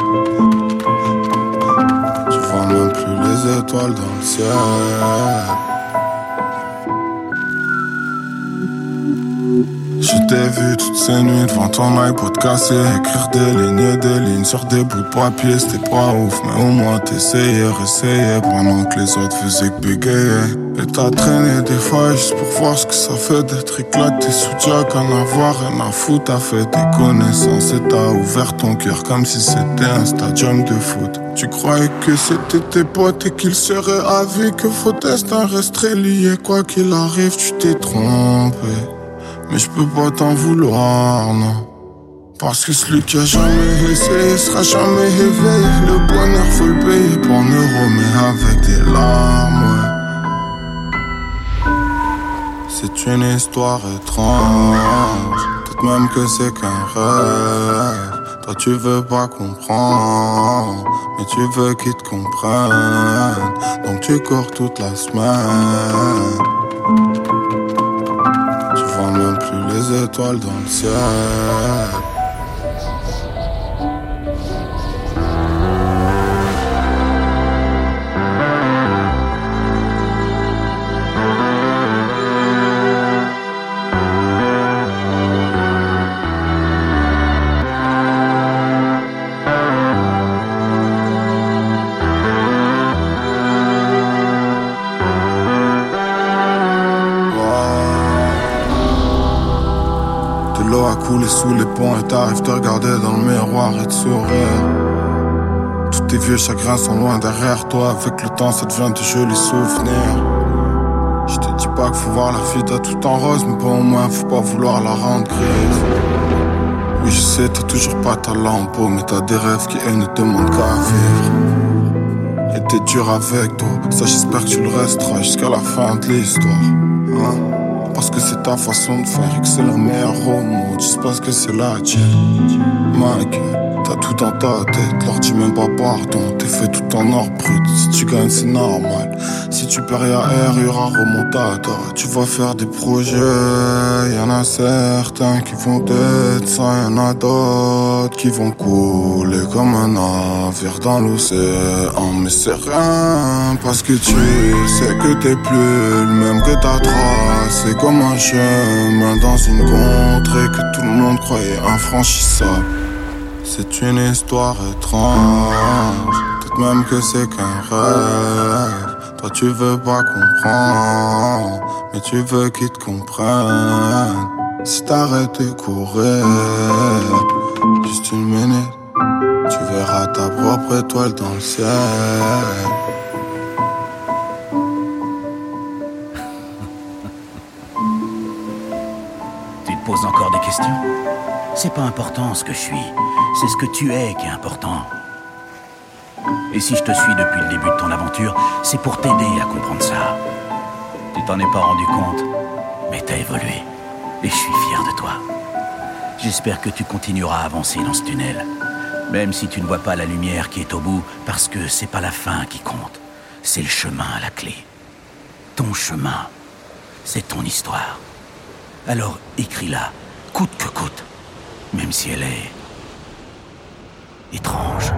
Tu vois même plus les étoiles dans le ciel. Je t'ai vu toutes ces nuits devant ton iPod cassé Écrire des lignes des lignes sur des bouts de papier. C'était pas ouf mais au moins t'essayais, réessayais Pendant que les autres faisaient que bégayer. Et t'as traîné des fois juste pour voir ce que ça fait D'être éclaté sous Jack, en avoir rien à foutre T'as fait tes connaissances et t'as ouvert ton cœur Comme si c'était un stadium de foot. Tu croyais que c'était tes potes et qu'ils seraient avis Que vos destins resteraient liés Quoi qu'il arrive tu t'es trompé mais je peux pas t'en vouloir, non. Parce que celui qui a jamais essayé sera jamais éveillé. Le bonheur faut le payer pour un euro, mais avec des larmes, ouais. C'est une histoire étrange. Peut-être même que c'est qu'un rêve. Toi tu veux pas comprendre, mais tu veux qu'ils te comprennent. Donc tu cours toute la semaine. Les étoiles dans le ciel. Coulé sous les ponts et t'arrives te regarder dans le miroir et te sourire. Tous tes vieux chagrins sont loin derrière toi. Avec le temps, ça devient de jolis souvenirs. Je te dis pas qu'il faut voir la vie à tout en rose, mais bon, au moins, faut pas vouloir la rendre grise. Oui, je sais, t'as toujours pas ta lampe, mais t'as des rêves qui, eux, ne demandent qu'à vivre. Et t'es dur avec toi, ça j'espère que tu le resteras jusqu'à la fin de l'histoire. Hein? Parce que c'est ta façon de faire que c'est le meilleur au monde. Juste parce que c'est la tienne. Mike, t'as tout dans ta tête. Leur dis même pas pardon. T'es fait tout en or brut. Si tu gagnes, c'est normal. Si tu perds à R, y'aura remontada. Tu vas faire des projets. Y'en a certains qui vont être ça. Y'en a d'autres qui vont couler comme un navire dans l'océan. Mais c'est rien parce que tu sais que t'es plus le même que ta trace. C'est comme un chemin dans une contrée que tout le monde croyait infranchissable. C'est une histoire étrange, peut-être même que c'est qu'un rêve. Toi tu veux pas comprendre, mais tu veux qu'ils te comprennent. Si t'arrêtes de courir, juste une minute, tu verras ta propre étoile dans le ciel. Tu te poses encore des questions? C'est pas important ce que je suis, c'est ce que tu es qui est important. Et si je te suis depuis le début de ton aventure, c'est pour t'aider à comprendre ça. Tu t'en es pas rendu compte, mais t'as évolué. Et je suis fier de toi. J'espère que tu continueras à avancer dans ce tunnel. Même si tu ne vois pas la lumière qui est au bout, parce que c'est pas la fin qui compte. C'est le chemin à la clé. Ton chemin, c'est ton histoire. Alors écris-la, coûte que coûte, même si elle est étrange.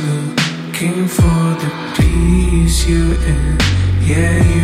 looking for the peace you in yeah.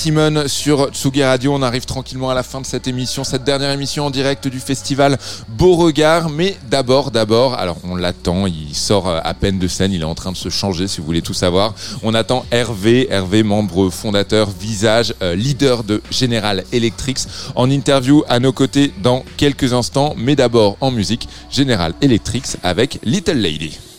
Aimé Simone sur Tsugi Radio. On arrive tranquillement à la fin de cette émission, cette dernière émission en direct du festival Beauregard. Mais d'abord, d'abord, alors on l'attend, il sort euh, à peine de scène, il est en train de se changer si vous voulez tout savoir. On attend Hervé, Hervé, membre fondateur, visage, euh, leader de General Electric, en interview à nos côtés dans quelques instants. Mais d'abord en musique, General Electric avec Little Lady.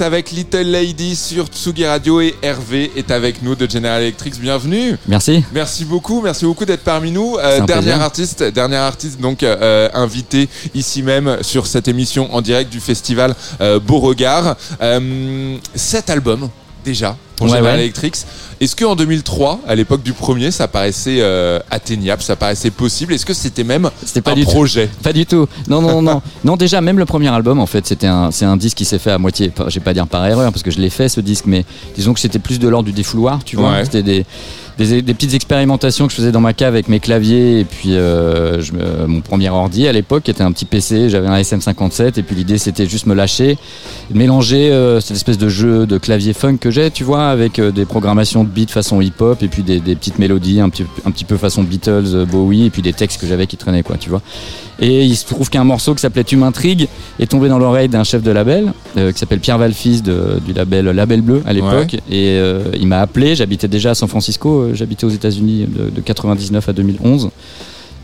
Avec Little Lady sur Tsugi Radio et Hervé est avec nous de General Electric. Bienvenue. Merci. Merci beaucoup, merci beaucoup d'être parmi nous. Euh, dernier artiste, dernier artiste donc euh, invité ici même sur cette émission en direct du festival euh, Beauregard. Euh, cet album déjà pour Ouais, General ouais. Electric. Est-ce que en 2003, à l'époque du premier, ça paraissait euh, atteignable, ça paraissait possible? Est-ce que c'était même pas un du tout. projet? Pas du tout. Non, non, non, non. non, déjà, même le premier album, en fait, c'était un, c'est un disque qui s'est fait à moitié. Je vais pas dire par erreur, parce que je l'ai fait, ce disque, mais disons que c'était plus de l'ordre du défouloir, tu vois. Ouais. C'était des, des, des petites expérimentations que je faisais dans ma cave avec mes claviers et puis euh, je me- mon premier ordi à l'époque était un petit PC. J'avais un SM57 et puis l'idée c'était juste me lâcher, mélanger euh, cette espèce de jeu de clavier funk que j'ai, tu vois, avec euh, des programmations de beats façon hip-hop et puis des, des petites mélodies un petit, un petit peu façon Beatles, euh, Bowie et puis des textes que j'avais qui traînaient, quoi, tu vois. Et il se trouve qu'un morceau qui s'appelait Tu m'intrigues est tombé dans l'oreille d'un chef de label euh, qui s'appelle Pierre Valfils de- du label Label Bleu à l'époque. Et euh, il m'a appelé, j'habitais déjà à San Francisco, euh, j'habitais aux États-Unis de, de 99 à 2011.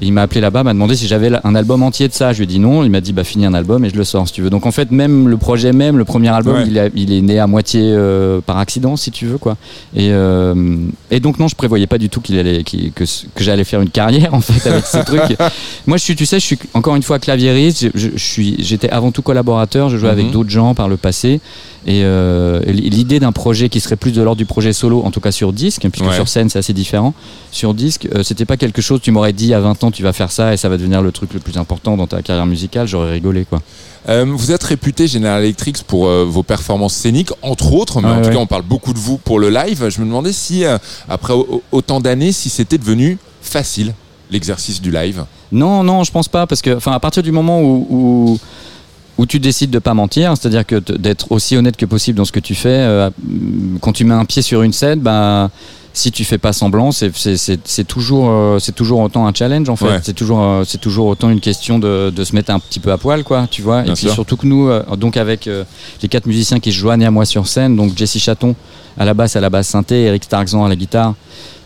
Et il m'a appelé là-bas, m'a demandé si j'avais un album entier de ça. Je lui ai dit non. Il m'a dit bah finis un album et je le sors si tu veux. Donc en fait même le projet même, le premier album, Ouais. il, a- il est né à moitié euh, par accident si tu veux quoi. Et, euh, et donc non, je prévoyais pas du tout qu'il allait que, que j'allais faire une carrière en fait avec ce truc. Moi je suis, tu sais, je suis encore une fois claviériste. Je, suis, j'étais avant tout collaborateur. Je jouais avec Mhm. d'autres gens par le passé. Et euh, l'idée d'un projet qui serait plus de l'ordre du projet solo, en tout cas sur disque, puisque Ouais. sur scène c'est assez différent. Sur disque, c'était pas quelque chose. Tu m'aurais dit à 20 ans tu vas faire ça et ça va devenir le truc le plus important dans ta carrière musicale. J'aurais rigolé quoi. Euh, vous êtes réputé General Electric pour euh, vos performances scéniques, entre autres, mais en tout cas on parle beaucoup de vous pour le live. Je me demandais si, euh, après au- autant d'années, si c'était devenu facile l'exercice du live. Non, non, je pense pas, parce que, enfin, à partir du moment où, où, où tu décides de pas mentir, c'est-à-dire que d'être aussi honnête que possible dans ce que tu fais, euh, quand tu mets un pied sur une scène, bah, si tu fais pas semblant, c'est- toujours, euh, c'est toujours autant un challenge en fait. Ouais. C'est toujours, euh, c'est toujours autant une question de, de se mettre un petit peu à poil, quoi, tu vois. Bien Et puis sûr. surtout que nous, euh, donc avec les quatre musiciens qui se joignent à moi sur scène, donc Jesse Chaton à la basse, à la basse synthé, Eric Starkzan à la guitare.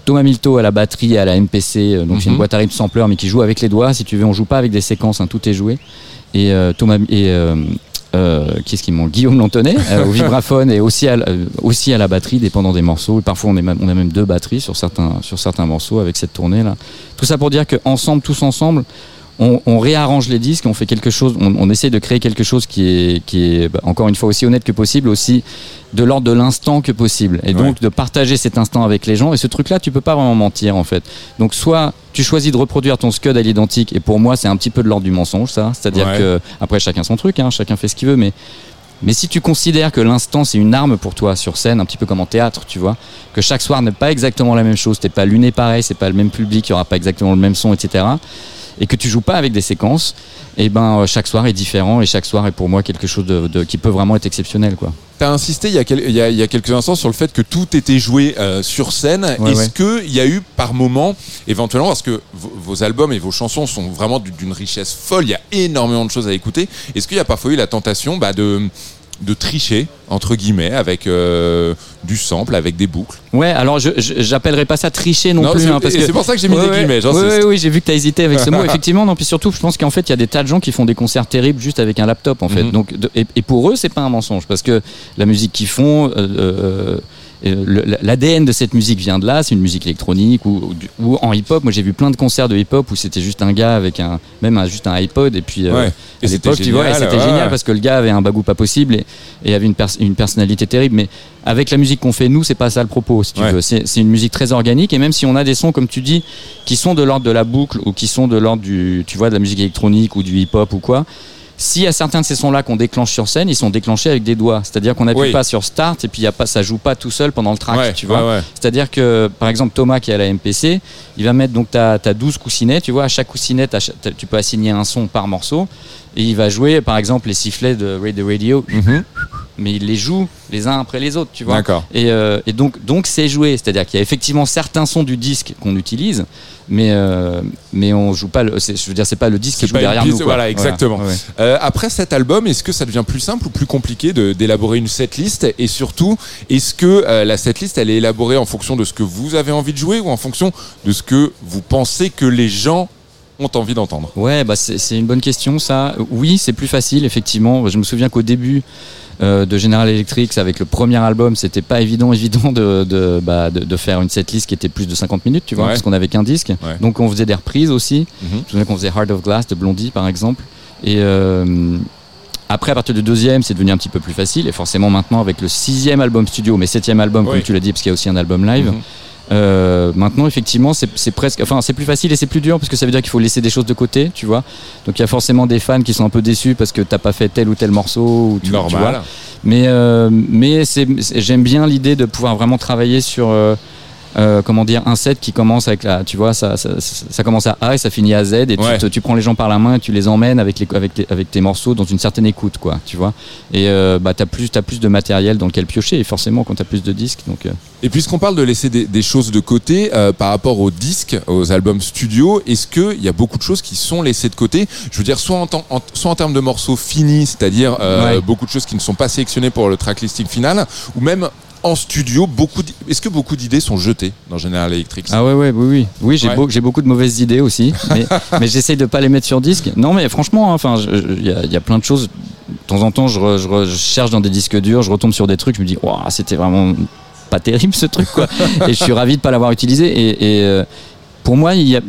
Thomas Milto à la batterie et à la MPC, donc c'est une Mhm. boîte à rythme sampler mais qui joue avec les doigts. Si tu veux, on joue pas avec des séquences, hein, tout est joué. Et Thomas et euh, qui est-ce qui manque Guillaume Lantonnet euh, au vibraphone et aussi à, euh, aussi à la batterie, dépendant des morceaux. Et parfois, on, est même- on a même deux batteries sur certains, sur certains morceaux avec cette tournée là. Tout ça pour dire qu'ensemble, tous ensemble, on, on réarrange les disques, on fait quelque chose, on, on essaie de créer quelque chose qui est, qui est bah, encore une fois aussi honnête que possible, aussi de l'ordre de l'instant que possible. Et donc de partager cet instant avec les gens. Et ce truc-là, tu peux pas vraiment mentir en fait. Donc soit tu choisis de reproduire ton scud à l'identique, et pour moi c'est un petit peu de l'ordre du mensonge ça. C'est-à-dire Ouais. que après chacun son truc, hein, chacun fait ce qu'il veut, mais mais si tu considères que l'instant c'est une arme pour toi sur scène, un petit peu comme en théâtre, tu vois, que chaque soir n'est pas exactement la même chose, t'es pas luné pareil, c'est pas le même public, il y aura pas exactement le même son, etc. Et que tu joues pas avec des séquences, et ben euh, chaque soir est différent et chaque soir est pour moi quelque chose de, de- qui peut vraiment être exceptionnel, quoi. Tu as insisté il y, a quel- il, y a, il y a quelques instants sur le fait que tout était joué euh, sur scène. Ouais, Est-ce ouais. qu'il y a eu par moment, éventuellement, parce que vos, albums et vos chansons sont vraiment d'une- d'une richesse folle, il y a énormément de choses à écouter, est-ce qu'il y a parfois eu la tentation bah, de, de tricher, entre guillemets, avec euh, du sample, avec des boucles Ouais, alors je pas ça tricher non, Non, plus. c'est- hein, parce que pour ça que j'ai mis Ouais, des guillemets, j'insiste. Ouais, ouais, oui, j'ai vu que tu as hésité avec ce mot. Effectivement, non, puis surtout, je pense qu'en fait, il y a des tas de gens qui font des concerts terribles juste avec un laptop, en fait. Mhm. Donc, de- et, et pour eux, c'est pas un mensonge, parce que la musique qu'ils font. euh, euh, l'ADN de cette musique vient de là, c'est une musique électronique ou, ou en hip-hop. Moi, j'ai vu plein de concerts de hip-hop où c'était juste un gars avec un, même un- juste un iPod et puis euh, Ouais. Et à l'époque, tu vois, c'était ouais, génial parce que le gars avait un bagou pas possible et, et avait une, pers- une personnalité terrible. Mais avec la musique qu'on fait nous, c'est pas ça le propos. Si tu Ouais. veux, c'est c'est une musique très organique et même si on a des sons comme tu dis qui sont de l'ordre de la boucle ou qui sont de l'ordre du, tu vois, de la musique électronique ou du hip-hop ou quoi. S'il y a certains de ces sons-là qu'on déclenche sur scène, ils sont déclenchés avec des doigts. C'est-à-dire qu'on n'appuie Oui. pas sur start et puis il y a pas, ça joue pas tout seul pendant le track, Ouais, tu vois. ouais, ouais. C'est-à-dire que, par exemple, Thomas qui est à la MPC, il va mettre donc ta, ta 12 coussinets, tu vois, à chaque coussinet, tu peux assigner un son par morceau, et il va jouer, par exemple, les sifflets de Radio Radio, mais il les joue les uns après les autres, tu vois. D'accord. Et, euh, et donc, donc c'est joué, c'est-à-dire qu'il y a effectivement certains sons du disque qu'on utilise, mais euh, mais on joue pas. Le, je veux dire, c'est pas le disque qui joue derrière piste, nous. quoi. Voilà, exactement. ouais, ouais. Euh, après cet album, est-ce que ça devient plus simple ou plus compliqué d'élaborer une setlist? Et surtout, est-ce que euh, la setlist, elle est élaborée en fonction de ce que vous avez envie de jouer ou en fonction de ce que vous pensez que les gens ont envie d'entendre? Ouais, bah c'est une bonne question ça. Oui, c'est plus facile effectivement. Je me souviens qu'au début, euh, de General Electric avec le premier album, c'était pas évident, évident de, de, bah, de, de faire une setlist qui était plus de 50 minutes, tu vois, Ouais. parce qu'on avait qu'un disque. Donc on faisait des reprises aussi. Mhm. Je me souviens qu'on faisait Heart of Glass de Blondie par exemple. Et euh, après, à partir du deuxième, c'est devenu un petit peu plus facile. Et forcément, maintenant, avec le sixième album studio, mais septième album, Oui. comme tu l'as dit, parce qu'il y a aussi un album live. Mhm. Euh, maintenant, effectivement, c'est presque, enfin, c'est plus facile et c'est plus dur parce que ça veut dire qu'il faut laisser des choses de côté, tu vois. Donc, il y a forcément des fans qui sont un peu déçus parce que t'as pas fait tel ou tel morceau, ou tu, Normal. tu vois. Mais, euh, mais j'aime bien l'idée de pouvoir vraiment travailler sur, euh, comment dire, un set qui commence avec la, tu vois, ça, ça, commence à A et ça finit à Z et tu Ouais. te- tu, prends les gens par la main et tu les emmènes avec, les, avec, tes, avec tes morceaux dans une certaine écoute, quoi, tu vois. Et euh, bah, t'as plus, t'as plus de matériel dans lequel piocher et forcément quand t'as plus de disques, donc. euh, Et puisqu'on parle de laisser des, des choses de côté euh, par rapport aux disques, aux albums studio, est-ce qu'il y a beaucoup de choses qui sont laissées de côté? Je veux dire, soit en, soit en termes de morceaux finis, c'est-à-dire Ouais. beaucoup de choses qui ne sont pas sélectionnées pour le tracklisting final, ou même en studio, beaucoup est-ce que beaucoup d'idées sont jetées dans General Electric Ah ouais, ouais, oui, oui. Oui, j'ai Ouais. beau- j'ai beaucoup de mauvaises idées aussi, mais, mais j'essaye de pas les mettre sur disque. Non, mais franchement, hein, enfin, il y, a- il y a plein de choses. De temps en temps, je, re- je re- je cherche dans des disques durs, je retombe sur des trucs, je me dis, Ouah, c'était vraiment pas terrible ce truc, quoi. et je suis ravi de pas l'avoir utilisé. Et, et, euh, pour moi, il y a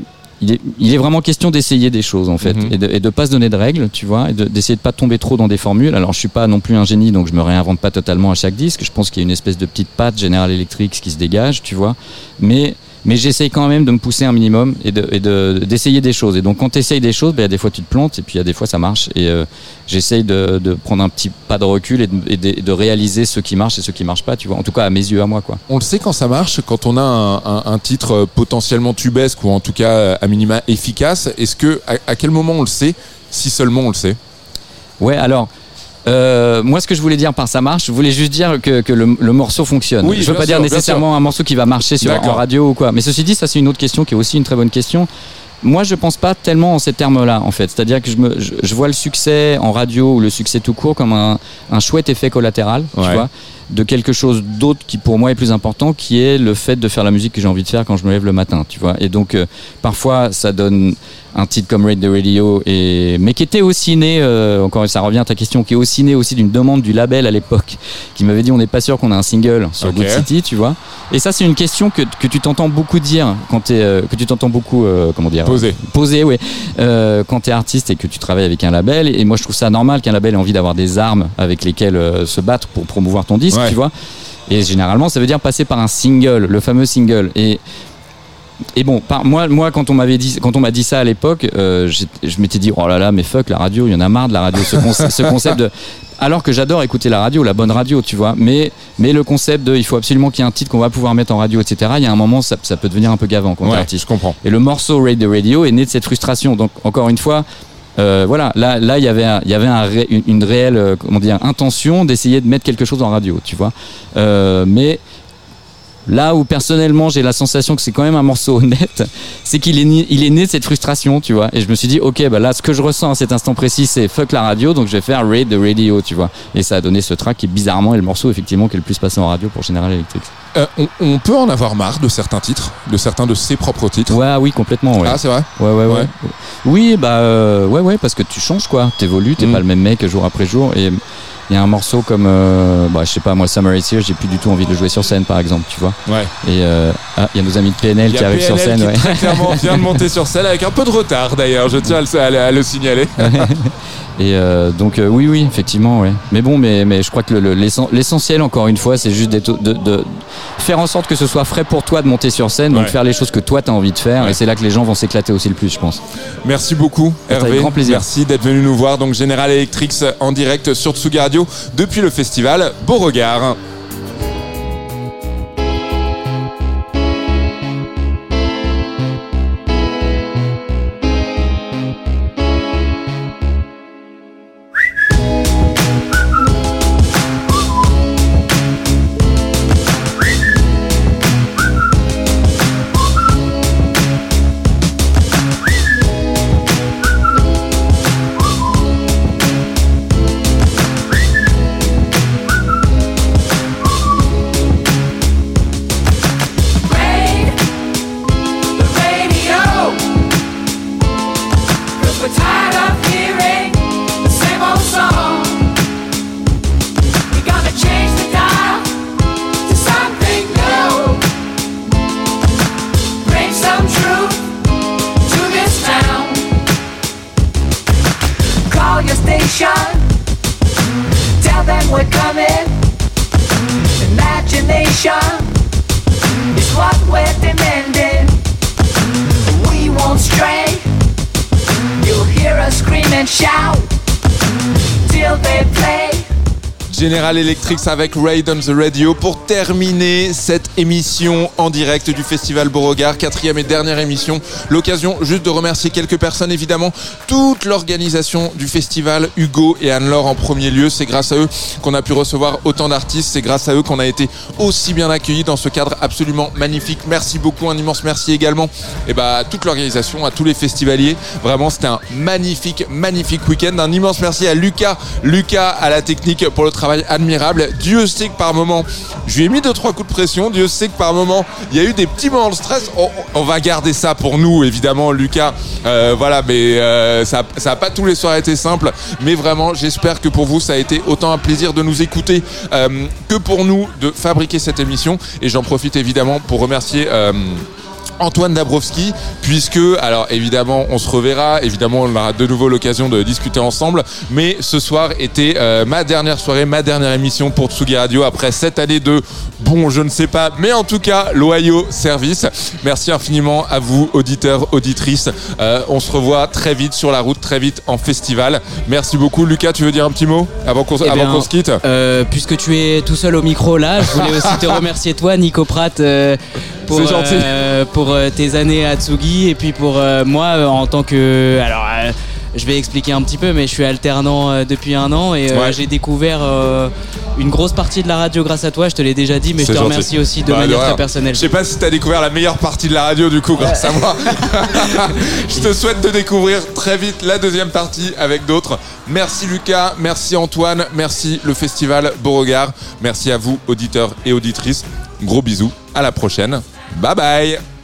il est, il est vraiment question d'essayer des choses en fait Mhm. et, de, et de pas se donner de règles, tu vois, et de- d'essayer de pas tomber trop dans des formules. Alors je suis pas non plus un génie, donc je me réinvente pas totalement à chaque disque. Je pense qu'il y a une espèce de petite patte General Electric qui se dégage, tu vois. Mais mais j'essaye quand même de me pousser un minimum et de et de- d'essayer des choses. Et donc quand tu essayes des choses, a des fois tu te plantes et puis il y a des fois ça marche. Et euh, j'essaye de, de prendre un petit pas de recul et de, et de- de réaliser ce qui marche et ce qui marche pas, tu vois. En tout cas à mes yeux, à moi, quoi. On le sait quand ça marche, quand on a un, un- un titre euh, potentiellement tubesque ou en tout cas euh, à minima efficace. Est-ce que à, à quel moment on le sait Si seulement on le sait? Ouais, alors. Euh, moi, ce que je voulais dire par ça marche, je voulais juste dire que, que le, le morceau fonctionne. Oui, je veux pas dire sûr, nécessairement un morceau qui va marcher sur, en radio ou quoi. Mais ceci dit, ça c'est une autre question qui est aussi une très bonne question. Moi, je pense pas tellement en ces termes-là, en fait. C'est-à-dire que je, me, je, je vois le succès en radio ou le succès tout court comme un, un chouette effet collatéral, Ouais. tu vois, de quelque chose d'autre qui pour moi est plus important, qui est le fait de faire la musique que j'ai envie de faire quand je me lève le matin, tu vois. Et donc, euh, parfois, ça donne un titre comme Raid the Radio, et, mais qui était aussi né, euh, encore ça revient à ta question, qui est aussi né aussi d'une demande du label à l'époque, qui m'avait dit on n'est pas sûr qu'on a un single sur. Good City, tu vois. Et ça, c'est une question que, que tu t'entends beaucoup dire quand t'es, euh, que tu t'entends beaucoup, euh, comment dire, Poser. poser, ouais, euh, quand t'es artiste et que tu travailles avec un label. Et moi, je trouve ça normal qu'un label ait envie d'avoir des armes avec lesquelles se battre pour promouvoir ton disque, Ouais. Tu vois. Et généralement, ça veut dire passer par un single, le fameux single. Et et bon, par, moi, moi, quand on m'avait dit, quand on m'a dit ça à l'époque, euh, je m'étais dit, oh là là, mais fuck la radio, il y en a marre de la radio, ce, conce- ce concept de. Alors que j'adore écouter la radio, la bonne radio, tu vois. Mais, mais le concept de, il faut absolument qu'il y ait un titre qu'on va pouvoir mettre en radio, etc. Il y a un moment, ça, ça peut devenir un peu gavant quand Ouais, artiste. je comprends. Et le morceau Raid the Radio est né de cette frustration. Donc, encore une fois, euh, voilà, là, là, il y avait, il y avait une, réelle, euh, comment dire, intention d'essayer de mettre quelque chose en radio, tu vois. Euh, mais Là où personnellement j'ai la sensation que c'est quand même un morceau honnête, c'est qu'il est, ni- il est né de cette frustration, tu vois. Et je me suis dit, ok, bah là, ce que je ressens à cet instant précis, c'est fuck la radio, donc je vais faire Raid the Radio, tu vois. Et ça a donné ce track qui bizarrement est le morceau effectivement qui est le plus passé en radio pour General Electric. Euh, on, on peut en avoir marre de certains titres, de certains de ses propres titres. Ouais, oui, complètement. Ouais. Ah, c'est vrai? Ouais, ouais, ouais. Ouais. Oui, bah euh, ouais, ouais, parce que tu changes quoi. T'évolues, t'es Mm. pas le même mec jour après jour. Et il y a un morceau comme, euh, bah, je sais pas, moi, Summer is Here, j'ai plus du tout envie de jouer sur scène, par exemple, tu vois. Ouais. Et euh, ah, il y a nos amis de PNL y qui arrivent sur scène. qui ouais. très clairement vient de monter sur scène avec un peu de retard d'ailleurs, je tiens le- à le signaler. Et euh, donc euh, oui, oui, effectivement, ouais. Mais bon, mais, mais je crois que le- le- l'essen- l'essentiel, encore une fois, c'est juste de, de faire en sorte que ce soit frais pour toi de monter sur scène, donc Ouais. faire les choses que toi t'as envie de faire, et c'est là que les gens vont s'éclater aussi le plus, je pense. Merci beaucoup Avec Hervé. grand plaisir. Merci d'être venu nous voir. Donc General Electric en direct sur Tsugi Radio depuis le festival Beauregard. Shout till they play. General Electric avec Raid on the Radio pour terminer cette émission en direct du Festival Beauregard, quatrième et dernière émission. L'occasion juste de remercier quelques personnes, évidemment, toute l'organisation du festival, Hugo et Anne-Laure en premier lieu. C'est grâce à eux qu'on a pu recevoir autant d'artistes, c'est grâce à eux qu'on a été aussi bien accueillis dans ce cadre absolument magnifique. Merci beaucoup, un immense merci également et bah, à toute l'organisation, à tous les festivaliers. Vraiment, c'était un magnifique, magnifique week-end. Un immense merci à Lucas, Lucas à la technique pour le travail admirable. Dieu sait que par moment, je lui ai mis deux trois coups de pression. Dieu sait que par moment, il y a eu des petits moments de stress. On, on va garder ça pour nous, évidemment, Lucas. Euh, voilà, mais euh, ça, ça pas tous les soirs été simple. Mais vraiment, j'espère que pour vous, ça a été autant un plaisir de nous écouter euh, que pour nous de fabriquer cette émission. Et j'en profite évidemment pour remercier. Antoine Dabrowski, puisque, alors évidemment, on se reverra, évidemment, on aura de nouveau l'occasion de discuter ensemble, mais ce soir était euh, ma dernière soirée, ma dernière émission pour Tsugi Radio après cette année de, bon, je ne sais pas, mais en tout cas, loyaux service. Merci infiniment à vous, auditeurs, auditrices. Euh, on se revoit très vite sur la route, très vite en festival. Merci beaucoup. Lucas, tu veux dire un petit mot avant qu'on Eh se quitte? euh, puisque tu es tout seul au micro là, je voulais aussi te remercier toi, Nico Pratt, pour, C'est gentil. euh, pour euh, tes années à Tsugi et puis pour euh, moi euh, en tant que. Alors, euh, je vais expliquer un petit peu, mais je suis alternant depuis un an et Ouais. j'ai découvert une grosse partie de la radio grâce à toi. Je te l'ai déjà dit, mais je te gentil. remercie aussi de Bah, manière très personnelle. Je sais pas si t'as découvert la meilleure partie de la radio du coup grâce à moi. Je te souhaite de découvrir très vite la deuxième partie avec d'autres. Merci Lucas, merci Antoine, merci le festival Beauregard, merci à vous auditeurs et auditrices. Gros bisous, à la prochaine. Bye bye.